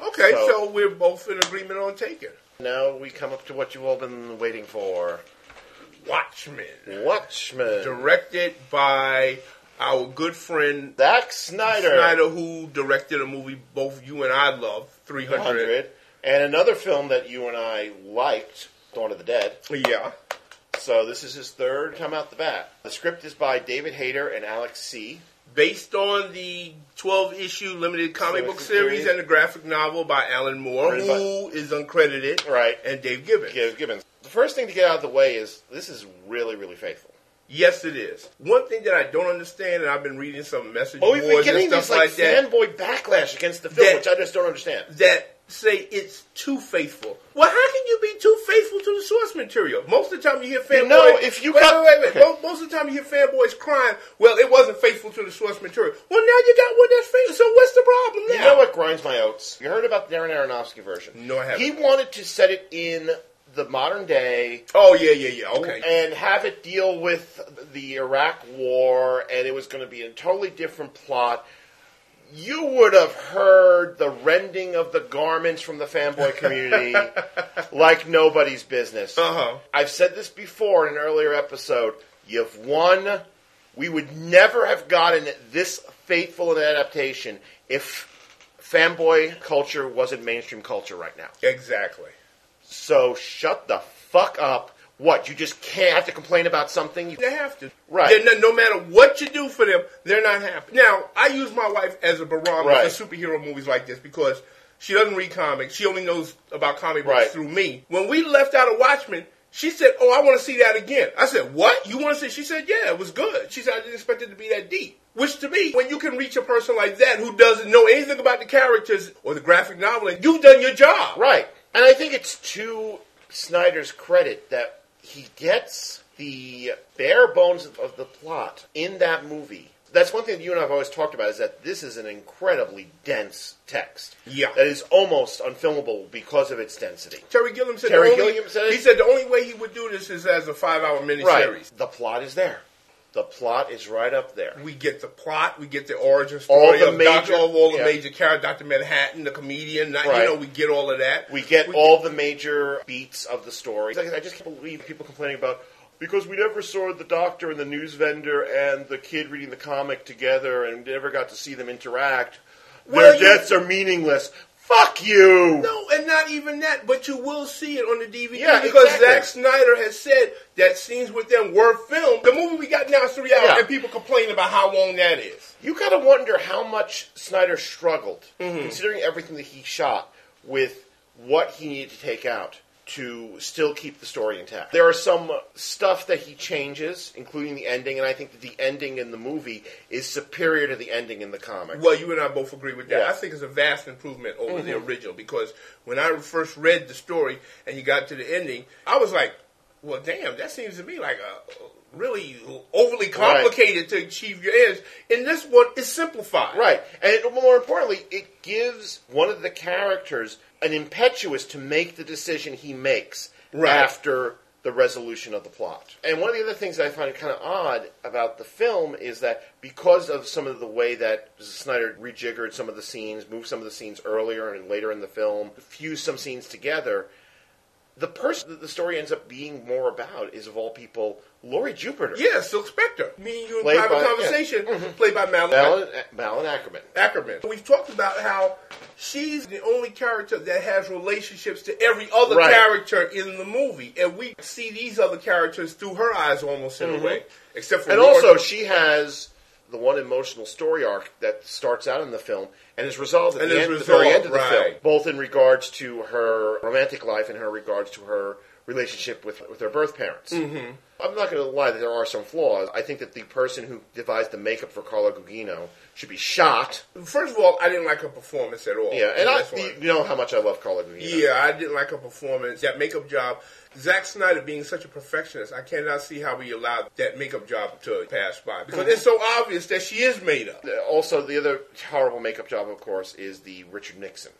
Okay, So- so, we're both in agreement on Taken. Now we come up to what you've all been waiting for: Watchmen. Watchmen. Directed by our good friend Zack Snyder. Snyder, who directed a movie both you and I love, 300. 100. And another film that you and I liked, Dawn of the Dead. Yeah. So this is his third time out the bat. The script is by David Hayter and Alex Tse Based on the 12 issue limited comic book series series. and the graphic novel by Alan Moore, Written by- who is uncredited, Right. and Dave Gibbons. Give Gibbons. The first thing to get out of the way is this is really, really faithful. Yes, it is. One thing that I don't understand, and I've been reading some message Oh, boards and getting stuff this like, like that, fanboy backlash against the film, That- which I just don't understand. that say it's too faithful. Well, how can you be too faithful to the source material? Most of the time you hear fanboys. You know, if you wait, got- wait, wait, wait. Most, most of the time you hear fanboys crying. Well, it wasn't faithful to the source material. Well, now you got one that's faithful. So what's the problem now? You know what grinds my oats? You heard about the Darren Aronofsky version. No, I haven't. He wanted to set it in the modern day Oh yeah, yeah, yeah. Okay. and have it deal with the Iraq War, and it was going to be a totally different plot. You would have heard the rending of the garments from the fanboy community like nobody's business. Uh huh. I've said this before in an earlier episode. You've won. We would never have gotten this faithful an adaptation if fanboy culture wasn't mainstream culture right now. Exactly. So shut the fuck up. What? You just can't have to complain about something? You, They have to. Right. Not- no matter what you do for them, they're not happy. Now, I use my wife as a barometer Right. for superhero movies like this because she doesn't read comics. She only knows about comic books Right. through me. When we left out of Watchmen, she said, "Oh, I want to see that again." I said, "What? You want to see?" She said, "Yeah, it was good." She said, "I didn't expect it to be that deep." Which to me, when you can reach a person like that who doesn't know anything about the characters or the graphic novel, and you've done your job. right. And I think it's to Snyder's credit that he gets the bare bones of, of the plot in that movie. That's one thing that you and I have always talked about is that this is an incredibly dense text. Yeah. That is almost unfilmable because of its density. Terry Gilliam said, Terry only, Gilliam said it? he said the only way he would do this is as a five-hour miniseries. Right. The plot is there. The plot is right up there. We get the plot, we get the origin story all the of major- Doctor, of all the yeah. major characters, Doctor Manhattan, the comedian. not- Right. You know, we get all of that. We get all the major beats of the story. I just can't believe people complaining about because we never saw the doctor and the news vendor and the kid reading the comic together and never got to see them interact. Well, Their you- deaths are meaningless. Fuck you! No, and not even that, but you will see it on the DVD Yeah, because exactly. Zack Snyder has said that scenes with them were filmed. The movie we got now is three hours, Yeah. and people complain about how long that is. You gotta wonder how much Snyder struggled, Mm-hmm. considering everything that he shot, with what he needed to take out to still keep the story intact. There are some stuff that he changes, including the ending, and I think that the ending in the movie is superior to the ending in the comic. Well, you and I both agree with that. Yeah. I think it's a vast improvement over the Mhm. original because when I first read the story and you got to the ending, I was like, "Well, damn, that seems to me like a really overly complicated to achieve your ends." And this one, is simplified. Right, and more importantly, it gives one of the characters an impetuous to make the decision he makes Right. after the resolution of the plot. And one of the other things I find kind of odd about the film is that because of some of the way that Snyder rejiggered some of the scenes, moved some of the scenes earlier and later in the film, fused some scenes together, the person that the story ends up being more about is, of all people, Laurie Jupiter. Yeah, Silk Spectre. Me and you in Played private by- conversation, yeah. Mhm. played by Madeline. Malin, Malin Akerman. Akerman. We've talked about how she's the only character that has relationships to every other Right. character in the movie, and we see these other characters through her eyes almost in Mhm. a way, except for And Laura- also, she has the one emotional story arc that starts out in the film and is resolved at And the, end, the very end of the film, both in regards to her romantic life and her regards to her relationship with with her birth parents. Mhm. I'm not going to lie that there are some flaws. I think that the person who devised the makeup for Carla Gugino should be shot. First of all, I didn't like her performance at all. Yeah, and I, why. you know how much I love Carla Gugino. Yeah, I didn't like her performance. That makeup job, Zack Snyder being such a perfectionist, I cannot see how he allowed that makeup job to pass by because it's so obvious that she is made up. Also, the other horrible makeup job, of course, is the Richard Nixon.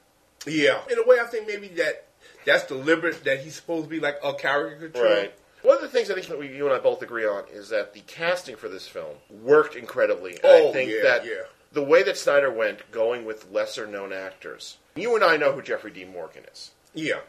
Yeah, in a way, I think maybe that that's deliberate. That he's supposed to be like a caricature. Right. One of the things I think that we, you and I both agree on is that the casting for this film worked incredibly. And Oh, I think yeah, that yeah. the way that Snyder went, going with lesser known actors. You and I know who Jeffrey Dean Morgan is. Yeah.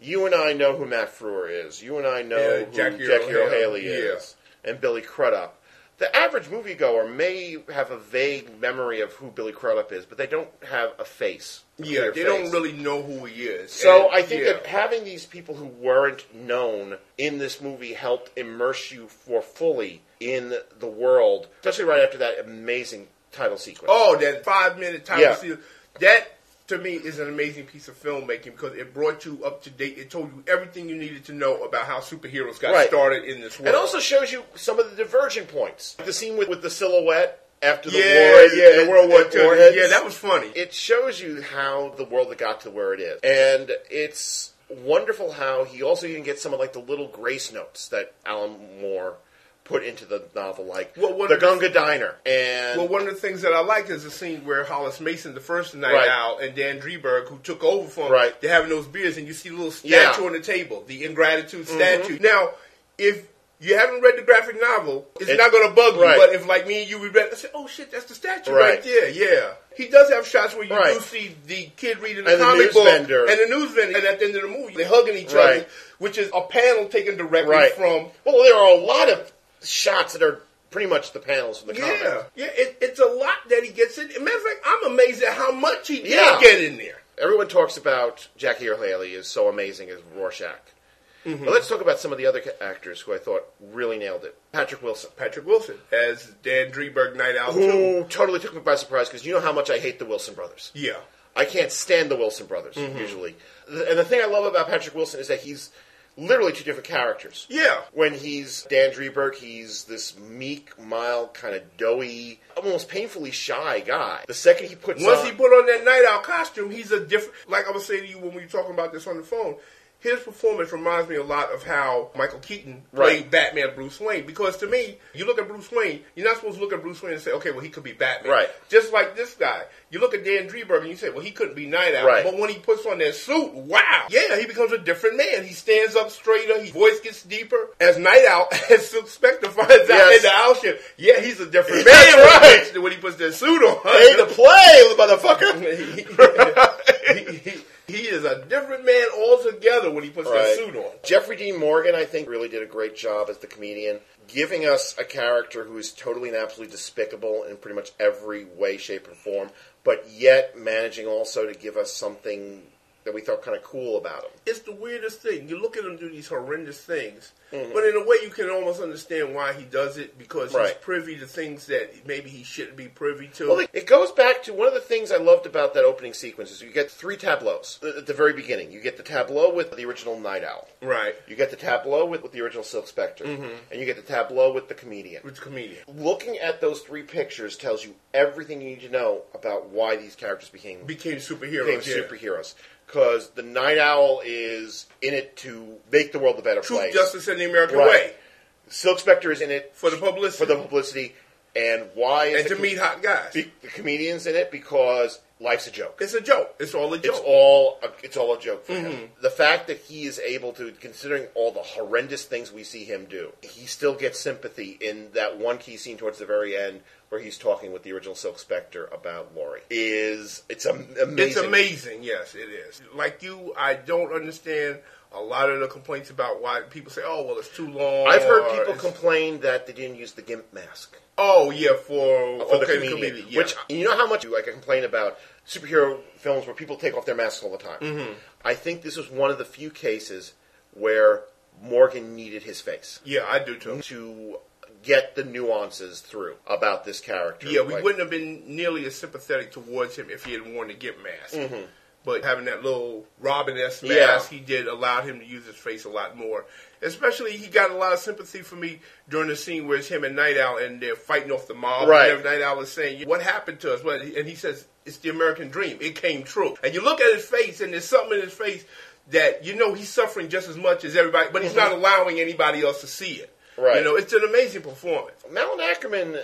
You and I know who Matt Frewer is. You and I know Yeah, who Jackie Jackie, O'Haley Haley, is. And Billy Crudup. The average moviegoer may have a vague memory of who Billy Crudup is, but they don't have a face. a Yeah, they face. don't really know who he is. So And, I think yeah. that having these people who weren't known in this movie helped immerse you more fully in the world, especially right after that amazing title sequence. Oh, that five minute title Yeah. seal. That to me is an amazing piece of filmmaking because it brought you up to date. It told you everything you needed to know about how superheroes got Right. started in this world. It also shows you some of the diverging points. The scene with, with the silhouette after the Yeah, war, yeah, the World War II. Yeah, that was funny. It shows you how the world got to where it is, and it's wonderful how he also even gets some of like the little grace notes that Alan Moore put into the novel, like Well, the the- Gunga Diner, and well, one of the things that I like is the scene where Hollis Mason, the first night Right. out, and Dan Dreiberg, who took over for him, Right. they're having those beers, and you see a little statue Yeah. on the table, the ingratitude Mhm. statue. Now, if you haven't read the graphic novel, it's It- not going to bug you. right. But if, like me and you, we read, I said, "Oh shit, that's the statue right, Right. there." Yeah, he does have shots where you do see the kid reading the And the comic news book vendor. and the news vendor, and at the end of the movie, they're hugging each other, which is a panel taken directly right from Well, there are a lot of shots that are pretty much the panels from the Yeah, comic. yeah, it, it's a lot that he gets in. Matter of fact, I'm amazed at how much he did Yeah. get in there. Everyone talks about Jackie Earle Haley is so amazing as Rorschach. Mhm. But let's talk about some of the other actors who I thought really nailed it. Patrick Wilson. Patrick Wilson as Dan Dreiberg Nite Owl. Who totally took me by surprise because you know how much I hate the Wilson brothers. Yeah, I can't stand the Wilson brothers Mhm. usually. And the thing I love about Patrick Wilson is that he's literally two different characters. yeah, When he's Dan Dreiberg, he's this meek, mild, kind of doughy, almost painfully shy guy. The second he puts Once on, he put on that Nite Owl costume, he's a different. Like I was saying to you when we were talking about this on the phone, his performance reminds me a lot of how Michael Keaton played Right. Batman Bruce Wayne. Because to me, you look at Bruce Wayne, you're not supposed to look at Bruce Wayne and say, okay, well, he could be Batman. Right. Just like this guy. You look at Dan Dreiberg and you say, well, he couldn't be Nite Owl. Right. But when he puts on that suit, wow. Yeah, he becomes a different man. He stands up straighter, his voice gets deeper. As Nite Owl, as Silk Spectre finds out Yes. in the owl ship, yeah, he's a different man That's when he right. when he puts that suit on. Hey, to play, motherfucker. he, is a different man altogether when he puts that suit on. Jeffrey Dean Morgan, I think, really did a great job as the comedian, giving us a character who is totally and absolutely despicable in pretty much every way, shape, or form, but yet managing also to give us something that we thought kind of cool about him. It's the weirdest thing. You look at him do these horrendous things, Mhm. but in a way you can almost understand why he does it because he's privy to things that maybe he shouldn't be privy to. Well, it- goes back to one of the things I loved about that opening sequence is you get three tableaus at the very beginning. You get the tableau with the original Nite Owl. right. You get the tableau with, with the original Silk Spectre. Mhm. And you get the tableau with the comedian. With the comedian. Looking at those three pictures tells you everything you need to know about why these characters became Became superheroes. became yeah. superheroes. Because the Nite Owl is in it to make the world a better Truth, place. justice, and the American Right. way. Silk Spectre is in it for the publicity. For the publicity, and why? Is And to com- meet hot guys. The, the comedians in it because life's a joke. It's a joke. It's all a joke. It's all a, it's all a joke for Mhm. him. The fact that he is able to, considering all the horrendous things we see him do, he still gets sympathy in that one key scene towards the very end where he's talking with the original Silk Spectre about Laurie. Is it's am- amazing. It's amazing. Yes, it is. Like you, I don't understand a lot of the complaints about why people say, "Oh, well, it's too long." I've heard people it's- complain that they didn't use the gimp mask. Oh yeah, for, for the okay, comedian. yeah. Which you know how much like I complain about superhero films where people take off their masks all the time. Mhm. I think this was one of the few cases where Morgan needed his face. Yeah, I do too. To get the nuances through about this character. Yeah, we Like- wouldn't have been nearly as sympathetic towards him if he had worn the Gimp mask. Mhm. But having that little Robin S mask, Yeah. he did allowed him to use his face a lot more. Especially, he got a lot of sympathy for me during the scene where it's him and Nite Owl and they're fighting off the mob. Right. And Nite Owl is saying, "What happened to us?" And he says, "It's the American dream. It came true." And you look at his face, and there's something in his face that you know he's suffering just as much as everybody, but he's Mhm. not allowing anybody else to see it. Right. You know, it's an amazing performance. Malin Akerman.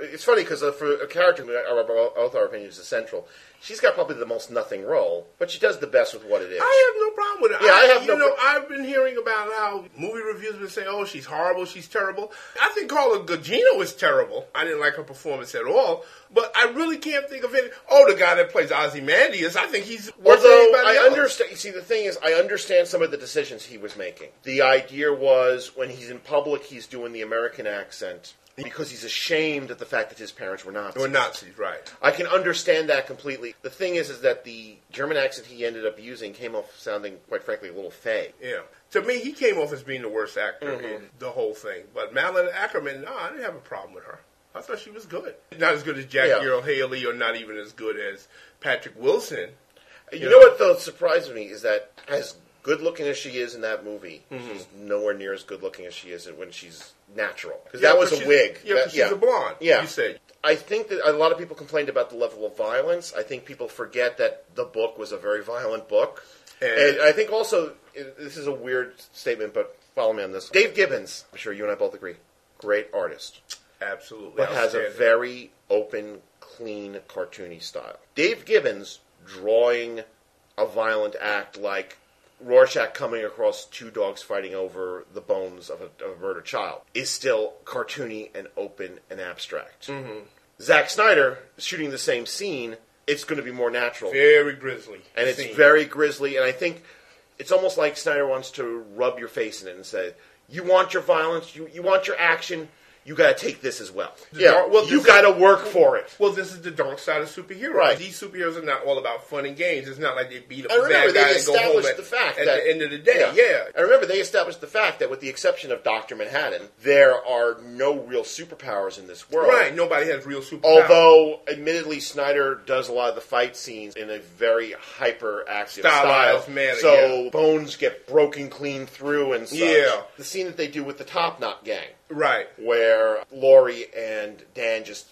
It's funny because uh, for a character, our- both our opinions is central. She's got probably the most nothing role, but she does the best with what it is. I have no problem with it. Yeah, I have you no know, pro- I've been hearing about how movie reviews have been saying, "Oh, she's horrible, she's terrible." I think Carla Gugino is terrible. I didn't like her performance at all, but I really can't think of any. Oh, the guy that plays Ozymandias, I think he's worse than Although anybody I else. understand, you see, the thing is, I understand some of the decisions he was making. The idea was when he's in public, he's doing the American accent because he's ashamed of the fact that his parents were Nazis. Were Nazis, right? I can understand that completely. The thing is, is that the German accent he ended up using came off sounding, quite frankly, a little fake. Yeah. To me, he came off as being the worst actor Mhm. in the whole thing. But Madeline Akerman, no, I didn't have a problem with her. I thought she was good. Not as good as Jackie Yeah. Earl Haley, or not even as good as Patrick Wilson. You, know, what though surprised me is that as good looking as she is in that movie, Mhm. she's nowhere near as good looking as she is when she's natural. Because Yeah, that was a wig. yeah, That- 'cause she's a blonde, Yeah, you said. I think that a lot of people complained about the level of violence. I think people forget that the book was a very violent book, And- and, I think also this is a weird statement, but follow me on this. Dave Gibbons, I'm sure you and I both agree, great artist Absolutely. but has a very open, clean, cartoony style. Dave Gibbons drawing a violent act like Rorschach coming across two dogs fighting over the bones of a, of a murdered child is still cartoony and open and abstract. Mhm. Zack Snyder shooting the same scene, it's going to be more natural. Very grisly. and it's scene. very grisly. And I think it's almost like Snyder wants to rub your face in it and say, "You want your violence, you you want your action, you got to take this as well. The yeah, dark- well, you got to work for it." Well, this is the dark side of superheroes. Right. These superheroes are not all about fun and games. It's not like they beat up I a bad they guy and go home established at, the fact at that the end of the day. Yeah. I remember they established the fact that, with the exception of Doctor Manhattan, there are no real superpowers in this world. Right. Nobody has real superpowers. Although, admittedly, Snyder does a lot of the fight scenes in a very hyperactive Stylized style. manner, so yeah. bones get broken clean through and such. Yeah. The scene that they do with the Top Knot gang, Right. where Laurie and Dan just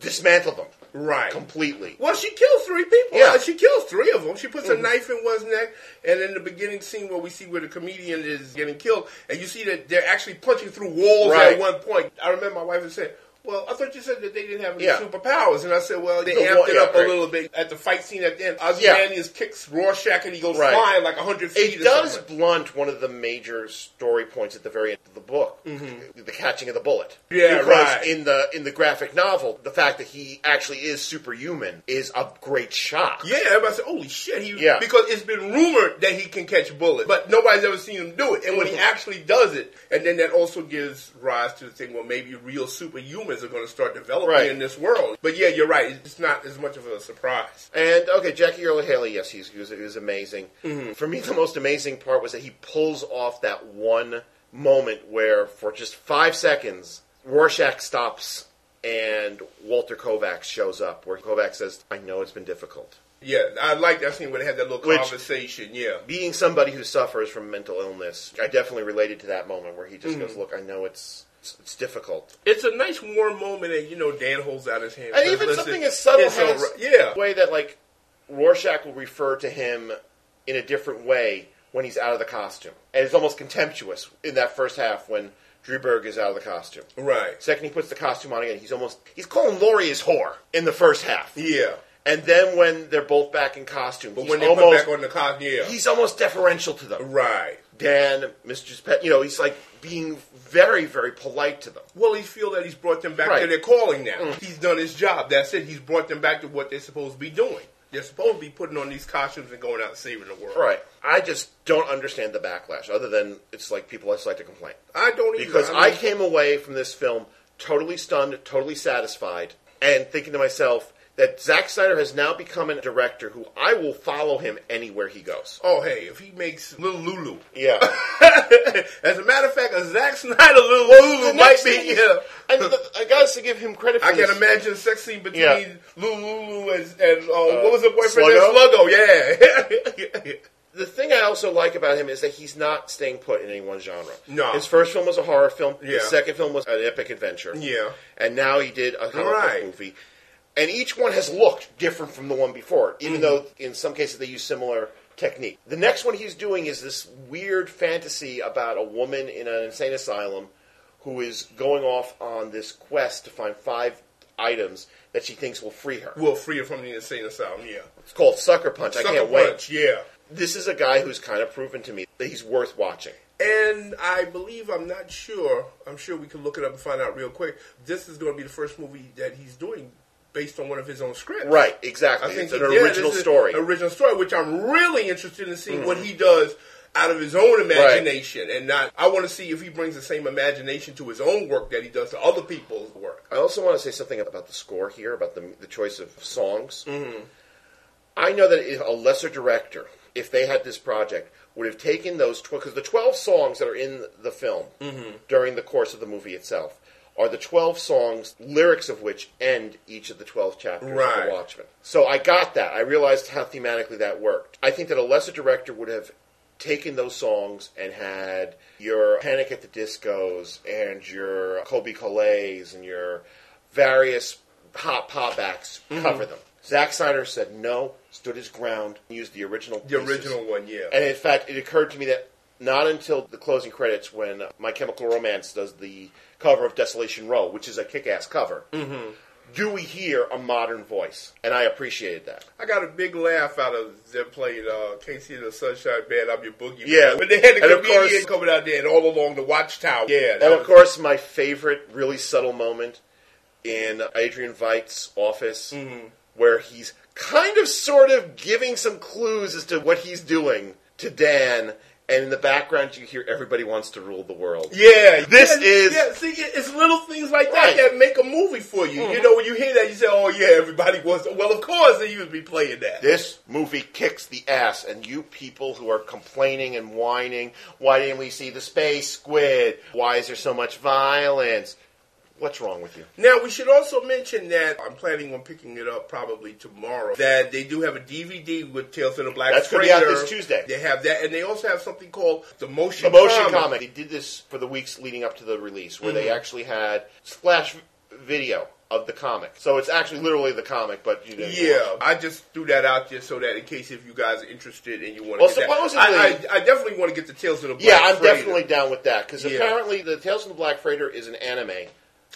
dismantle them. Right. completely. Well, she kills three people. Yeah. She kills three of them. She puts Mhm. a knife in one's neck, and in the beginning scene where we see where the comedian is getting killed, and you see that they're actually punching through walls Right. at one point. I remember my wife was saying. Well, I thought you said that they didn't have any Yeah. superpowers, and I said, well, they The amped it yeah, up a little bit at the fight scene at the end. Yeah. Ozymandias kicks Rorschach, and he goes Right. flying like hundred feet. It does something. blunt one of the major story points at the very end of the book, the catching of the bullet. Mm-hmm. Yeah, because right. in the in the graphic novel, the fact that he actually is superhuman is a great shock. Yeah, everybody said, "Holy shit!" He Yeah. because it's been rumored that he can catch bullets, but nobody's ever seen him do it. And when he Mhm. actually does it, and then that also gives rise to the thing, well, maybe real superhumans are going to start developing Right. in this world. But yeah, you're right; it's not as much of a surprise. And okay, Jackie Earle Haley, yes, he's, he was, he was amazing. Mhm. For me, the most amazing part was that he pulls off that one moment where, for just five seconds, Rorschach stops and Walter Kovacs shows up. Where Kovacs says, "I know it's been difficult." Yeah, I like that scene where they had that little Which- conversation. Yeah, Being somebody who suffers from mental illness, I definitely related to that moment where he just Mhm. goes, "Look, I know it's it's, it's difficult." it's a nice warm moment, and you know, Dan holds out his hand. And even "Listen, something as subtle as all right." yeah, the way that like Rorschach will refer to him in a different way when he's out of the costume, and it's almost contemptuous in that first half when Dreiberg is out of the costume. right. Second, he puts the costume on again. He's almost he's calling Laurie his whore in the first half, Yeah, and then when they're both back in costume, but when they almost put back on the costume, yeah, he's almost deferential to them. right. Dan, Mr. Pet, you know, he's like being very, very polite to them. Well, he feel that he's brought them back to their calling now. Mm. He's done his job. That's it. He's brought them back to what they're supposed to be doing. They're supposed to be putting on these costumes and going out and saving the world. Right. I just don't understand the backlash, other than it's like people just like to complain. I don't either. Because I I came away from this film totally stunned, totally satisfied, and thinking to myself that Zack Snyder has now become a director who I will follow him anywhere he goes. Oh, hey, if he makes Little Lulu. Yeah. As a matter of fact, a Zack Snyder Little Lulu might be, is- yeah. the, I got to give him credit for I can this. imagine a sex scene between Yeah. Lulu and, and uh, what was the boyfriend? Sluggo? Sluggo, yeah. The thing I also like about him is that he's not staying put in any one genre. No. His first film was a horror film. Yeah. His second film was an epic adventure. Yeah. And now he did a comic Right. book movie. And each one has looked different from the one before, even Mhm. though in some cases they use similar technique. The next one he's doing is this weird fantasy about a woman in an insane asylum who is going off on this quest to find five items that she thinks will free her. Will free her from the insane asylum, yeah. It's called Sucker Punch. I can't wait. Punch, yeah. This is a guy who's kind of proven to me that he's worth watching. And I believe, I'm not sure, I'm sure we can look it up and find out real quick. This is going to be the first movie that he's doing based on one of his own scripts. Right, exactly. It's an did. original story. an Original story, which I'm really interested in seeing what Mhm. he does out of his own imagination, and not. I want to see if he brings the same imagination to his own work that he does to other people's work. I also want to say something about the score here, about the, the choice of songs. Mm-hmm. I know that if a lesser director, if they had this project, would have taken those because the twelve songs that are in the film Mhm. during the course of the movie itself are the twelve songs, lyrics of which end each of the twelve chapters of The Watchmen. So I got that. I realized how thematically that worked. I think that a lesser director would have taken those songs and had your Panic at the Discos and your Colbie Caillats and your various hot pop acts Mhm. cover them. Zack Snyder said no, stood his ground, used the original. The pieces. original one, yeah. And in fact, it occurred to me that not until the closing credits, when My Chemical Romance does the cover of Desolation Row, which is a kick-ass cover, Mhm. do we hear a modern voice, and I appreciated that. I got a big laugh out of them playing uh, KC and the Sunshine Band, I'm Your Boogie. Yeah. When they had the And of comedian course- coming out there and all along the watchtower. Yeah. And of course, my favorite, really subtle moment in Adrian Veidt's office, Mm-hmm. where he's kind of, sort of giving some clues as to what he's doing to Dan, and in the background you hear "Everybody wants to rule the world." Yeah, This yeah, is- yeah. See, it's little things like that Right. that make a movie for you. You Mhm. know, when you hear that, you say, "Oh yeah, everybody wants." To. Well, of course they used to be playing that. This movie kicks the ass, and you people who are complaining and whining, why didn't we see the space squid? Why is there so much violence? What's wrong with you? Now we should also mention that I'm planning on picking it up probably tomorrow. That they do have a DVD with Tales of the Black That's gonna be out this Tuesday. They have that, and they also have something called the Motion The motion Comic. comic. They did this for the weeks leading up to the release, where they Mhm. actually had splash video of the comic. So it's actually literally the comic, but you didn't. Yeah, I just threw that out there so that in case if you guys are interested and you want to Well, supposedly- I, I, I definitely want to get the Tales of the Black Yeah, I'm Freighter. definitely down with that because Yeah. apparently the Tales from the Black Freighter is an anime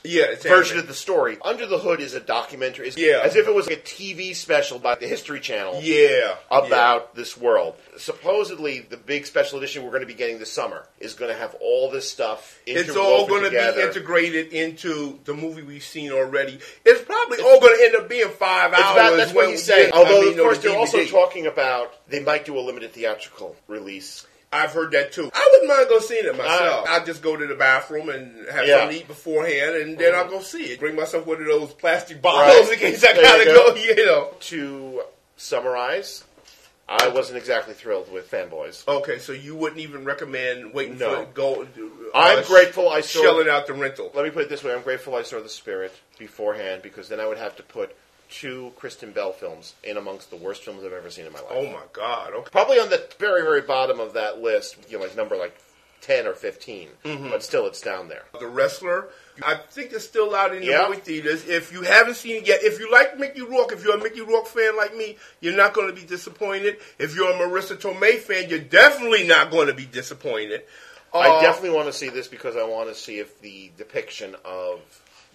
yeah it's version of the story. Under the Hood is a documentary. It's Yeah. as if it was a TV special by the History Channel. yeah About this world. Supposedly, the big special edition we're going to be getting this summer is going to have all this stuff. It's all going to be integrated into the movie we've seen already. It's probably all going to end up being five hours. about, that's what he's saying. Although, I mean, of course, the they're also talking about they might do a limited theatrical release. I've heard that too. I wouldn't mind go seeing it myself. Uh, I'll just go to the bathroom and have Yeah. something to eat beforehand, and then I'll go see it. Bring myself one of those plastic Right. bottles in case I There gotta you go. go. You know. To summarize, I wasn't exactly thrilled with Fanboys. Okay, so you wouldn't even recommend waiting No. for it go. Uh, I'm grateful I saw- shelling out the rental. Let me put it this way: I'm grateful I saw The Spirit beforehand because then I would have to put two Kristen Bell films in amongst the worst films I've ever seen in my life. Oh my God! Okay. Probably on the very, very bottom of that list, you know, like number like ten or 15 Mm-hmm. but still, it's down there. The Wrestler. I think it's still out in the Yeah. movie theaters. If you haven't seen it yet, if you like Mickey Rourke, if you're a Mickey Rourke fan like me, you're not going to be disappointed. If you're a Marisa Tomei fan, you're definitely not going to be disappointed. I Uh, definitely want to see this because I want to see if the depiction of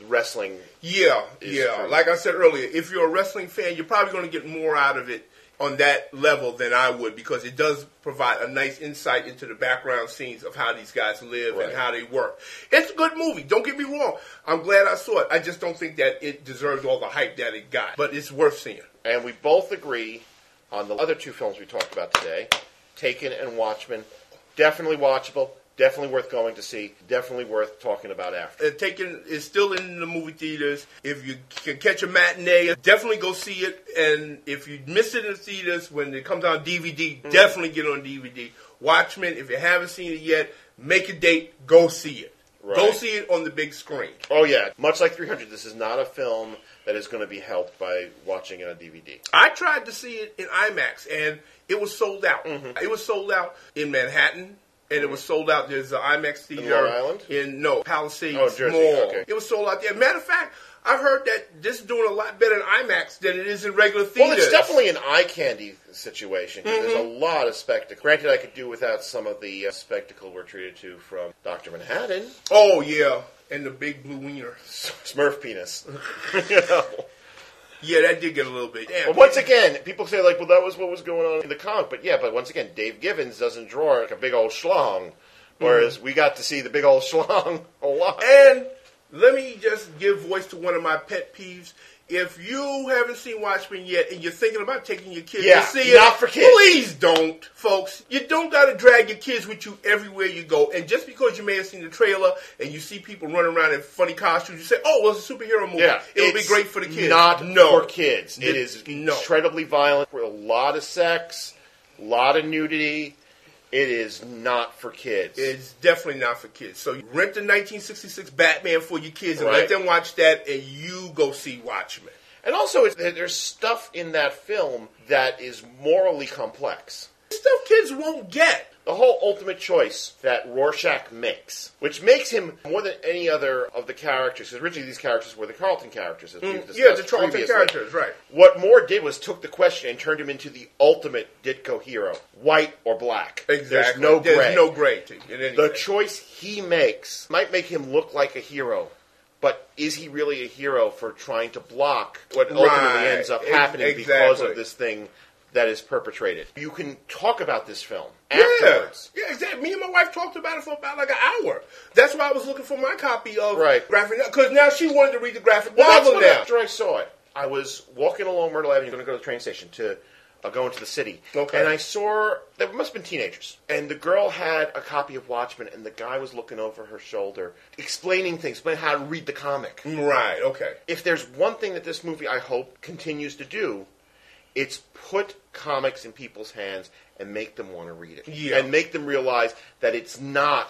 wrestling. Yeah, yeah. true. Like I said earlier, if you're a wrestling fan, you're probably going to get more out of it on that level than I would because it does provide a nice insight into the background scenes of how these guys live Right. and how they work. It's a good movie. Don't get me wrong. I'm glad I saw it. I just don't think that it deserves all the hype that it got, but it's worth seeing. And we both agree on the other two films we talked about today Taken and Watchmen. Definitely watchable, definitely worth going to see, definitely worth talking about after. Uh, Taken is still in the movie theaters. If you can catch a matinee, definitely go see it. And if you miss it in the theaters when it comes out on DVD, Mm-hmm. definitely get on DVD. Watchmen, if you haven't seen it yet, make a date, go see it. Right. Go see it on the big screen. Oh, yeah. Much like 300, this is not a film that is going to be helped by watching it on DVD. I tried to see it in IMAX, and it was sold out. Mm-hmm. It was sold out in Manhattan, and it was sold out. There's an IMAX theater Long Island? in no Palisades Oh, Jersey, Mall. okay. It was sold out there. Matter of fact, I've heard that this is doing a lot better in IMAX than it is in regular theaters. Well, it's definitely an eye candy situation. 'cause There's a Mm-hmm. lot of spectacle. Granted, I could do without some of the uh, spectacle we're treated to from Dr. Manhattan. Oh yeah, and the big blue wiener. Smurf penis. you know? Yeah, that did get a little bit. Damn. But once again, people say like, "Well, that was what was going on in the comic." But yeah, but once again, Dave Gibbons doesn't draw like a big old schlong, whereas mm-hmm. we got to see the big old schlong a lot. And let me just give voice to one of my pet peeves. If you haven't seen Watchmen yet and you're thinking about taking your kids Yeah, to see it, not for kids. please don't, folks. You don't got to drag your kids with you everywhere you go. And just because you may have seen the trailer and you see people running around in funny costumes, you say, "Oh, well, it's a superhero movie. Yeah, It'll be great for the kids." Not no. for kids. It It- is no. incredibly violent. with A lot of sex, a lot of nudity. It is not for kids. It's definitely not for kids. So rent the 1966 Batman for your kids and Right. let them watch that, and you go see Watchmen. And also, it's, there's stuff in that film that is morally complex. Stuff kids won't get. The whole ultimate choice that Rorschach makes, which makes him more than any other of the characters, because originally these characters were the Charlton characters, as Mm, Yeah, the Charlton previously. characters, right. What Moore did was took the question and turned him into the ultimate Ditko hero, white or black. Exactly. There's no gray. There's no gray. The choice he makes might make him look like a hero, but is he really a hero for trying to block what ultimately Right. ends up happening because of this thing that is perpetrated? You can talk about this film Yeah, afterwards. yeah, exactly. Me and my wife talked about it for about like an hour. That's why I was looking for my copy of Right. graphic because now she wanted to read the graphic Well, novel now. after I saw it, I was walking along Myrtle Avenue, going to go to the train station to uh, go into the city, Okay. and I saw there must have been teenagers, and the girl had a copy of Watchmen, and the guy was looking over her shoulder, explaining things, explaining how to read the comic. Right. Okay. If there's one thing that this movie I hope continues to do, it's put comics in people's hands and make them want to read it, Yeah. and make them realize that it's not.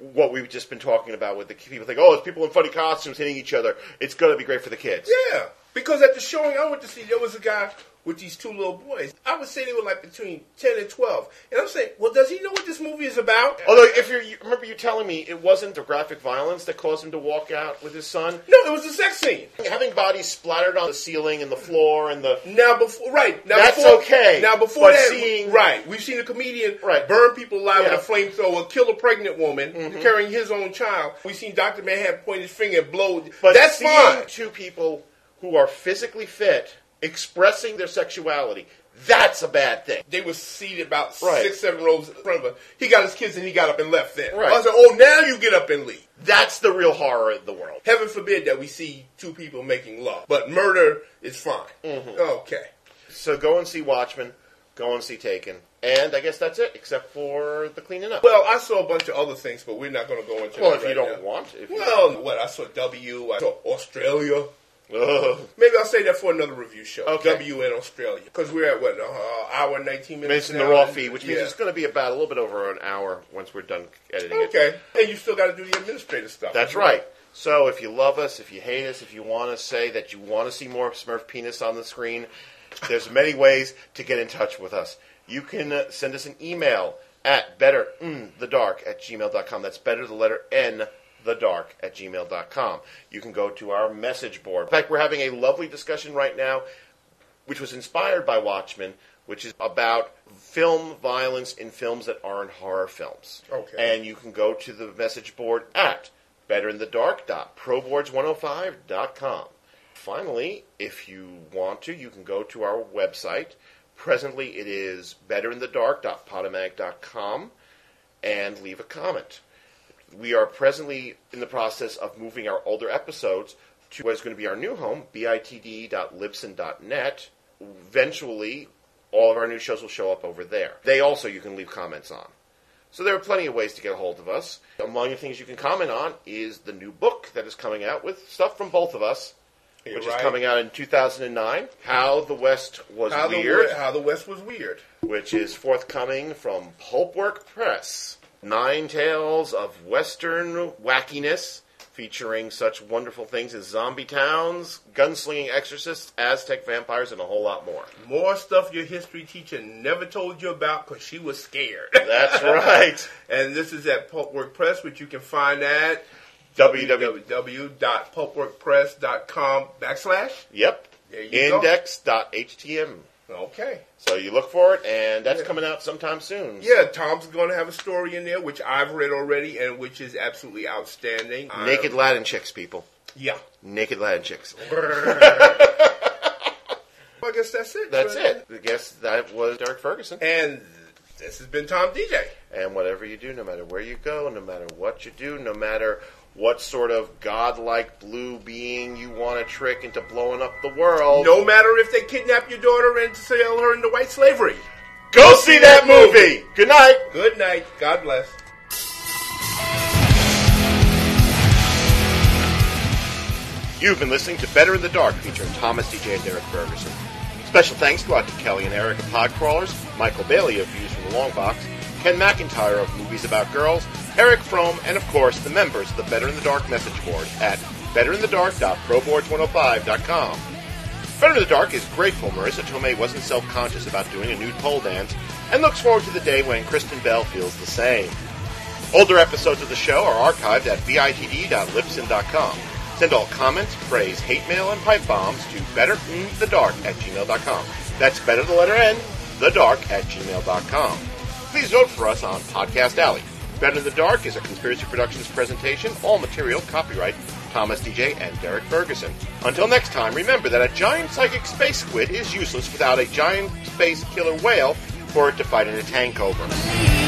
What we've just been talking about with the people think, oh, it's people in funny costumes hitting each other. It's going to be great for the kids. Yeah. Because at the showing I went to see, there was a guy with these two little boys. I would say they were like between 10 and 12. And I'm saying, well, does he know what this movie is about? Although, if you're, you remember you telling me it wasn't the graphic violence that caused him to walk out with his son. No, it was the sex scene. Having bodies splattered on the ceiling and the floor and the Now before, right? Now That's before, okay, Now before that, seeing- right? We've seen a comedian Right. burn people alive Yeah. with a flamethrower, kill a pregnant woman Mhm. carrying his own child. We've seen Doctor Manhattan point his finger and blow. But That's fine. two people who are physically fit expressing their sexuality, that's a bad thing. They were seated about Right. six, seven rows in front of us. He got his kids and he got up and left. Then Right. I said, "Oh, now you get up and leave." That's the real horror of the world. Heaven forbid that we see two people making love, but murder is fine. Mhm. Okay. So go and see Watchmen, go and see Taken, and I guess that's it, except for the cleaning up. Well, I saw a bunch of other things, but we're not going to go into. Well, that if you don't now. want, if you- well, what I saw W, I saw Australia. Ugh. Maybe I'll say that for another review show. Okay. W in Australia because we're at what uh, hour and nineteen minutes. Mention the raw feed, which means yeah. it's going to be about a little bit over an hour once we're done editing it. okay. And you still got to do the administrative stuff. That's right. So if you love us, if you hate us, if you want to say that you want to see more Smurf penis on the screen, there's many ways to get in touch with us. You can uh, send us an email at better mm, the dark at gmail.com. That's better the letter N the dark at gmail.com. You can go to our message board. In fact, we're having a lovely discussion right now, which was inspired by Watchmen, which is about film violence in films that aren't horror films. Okay. And you can go to the message board at betterinthedark.proboards105.com. Finally, if you want to, you can go to our website. Presently, it is betterinthedark.podomatic.com and leave a comment. We are presently in the process of moving our older episodes to what is going to be our new home, bitd.libsyn.net. Eventually, all of our new shows will show up over there. They also you can leave comments on. So there are plenty of ways to get a hold of us. Among the things you can comment on is the new book that is coming out with stuff from both of us, You're which right. is coming out in 2009. How the West was how weird The, how the West was weird. which is forthcoming from Pulpwork Press. Nine tales of Western wackiness, featuring such wonderful things as zombie towns, gunslinging exorcists, Aztec vampires, and a whole lot more. More stuff your history teacher never told you about because she was scared. That's right. and this is at Pulpwork Press, which you can find at www. www.pulpworkpress.com backslash. Yep. There you go. Index.htm. Okay. So you look for it, and that's coming out sometime soon. Yeah, Tom's going to have a story in there, which I've read already, and which is absolutely outstanding. Naked Latin chicks, people. Yeah. Naked Latin chicks. I guess that's it. That's it. I guess that was Derrick Ferguson. And this has been Tom Deja. And whatever you do, no matter where you go, no matter what you do, no matter what sort of godlike blue being you want to trick into blowing up the world, No matter if they kidnap your daughter and sell her into white slavery. go see that movie. Good night. Good night. God bless. You've been listening to Better in the Dark featuring Thomas Deja and Derrick Ferguson. Special thanks go out to Kelly and Eric of Podcrawlers, Michael Bailey of Views from the Long Box, Ken McIntyre of Movies About Girls, Eric Frome, and of course the members of the Better in the Dark message board at betterinthedark.proboards105.com. Better in the Dark is grateful Marisa Tomei wasn't self-conscious about doing a nude pole dance and looks forward to the day when Kristen Bell feels the same. Older episodes of the show are archived at bitd.libsyn.com. Send all comments, praise, hate mail, and pipe bombs to betterthedark at gmail.com. That's better the letter N, the dark at gmail.com. Please vote for us on Podcast Alley. Better in the Dark is a Conspiracy Productions presentation. All material copyright Thomas Deja and Derrick Ferguson. Until next time, remember that a giant psychic space squid is useless without a giant space killer whale for it to fight in a tank over.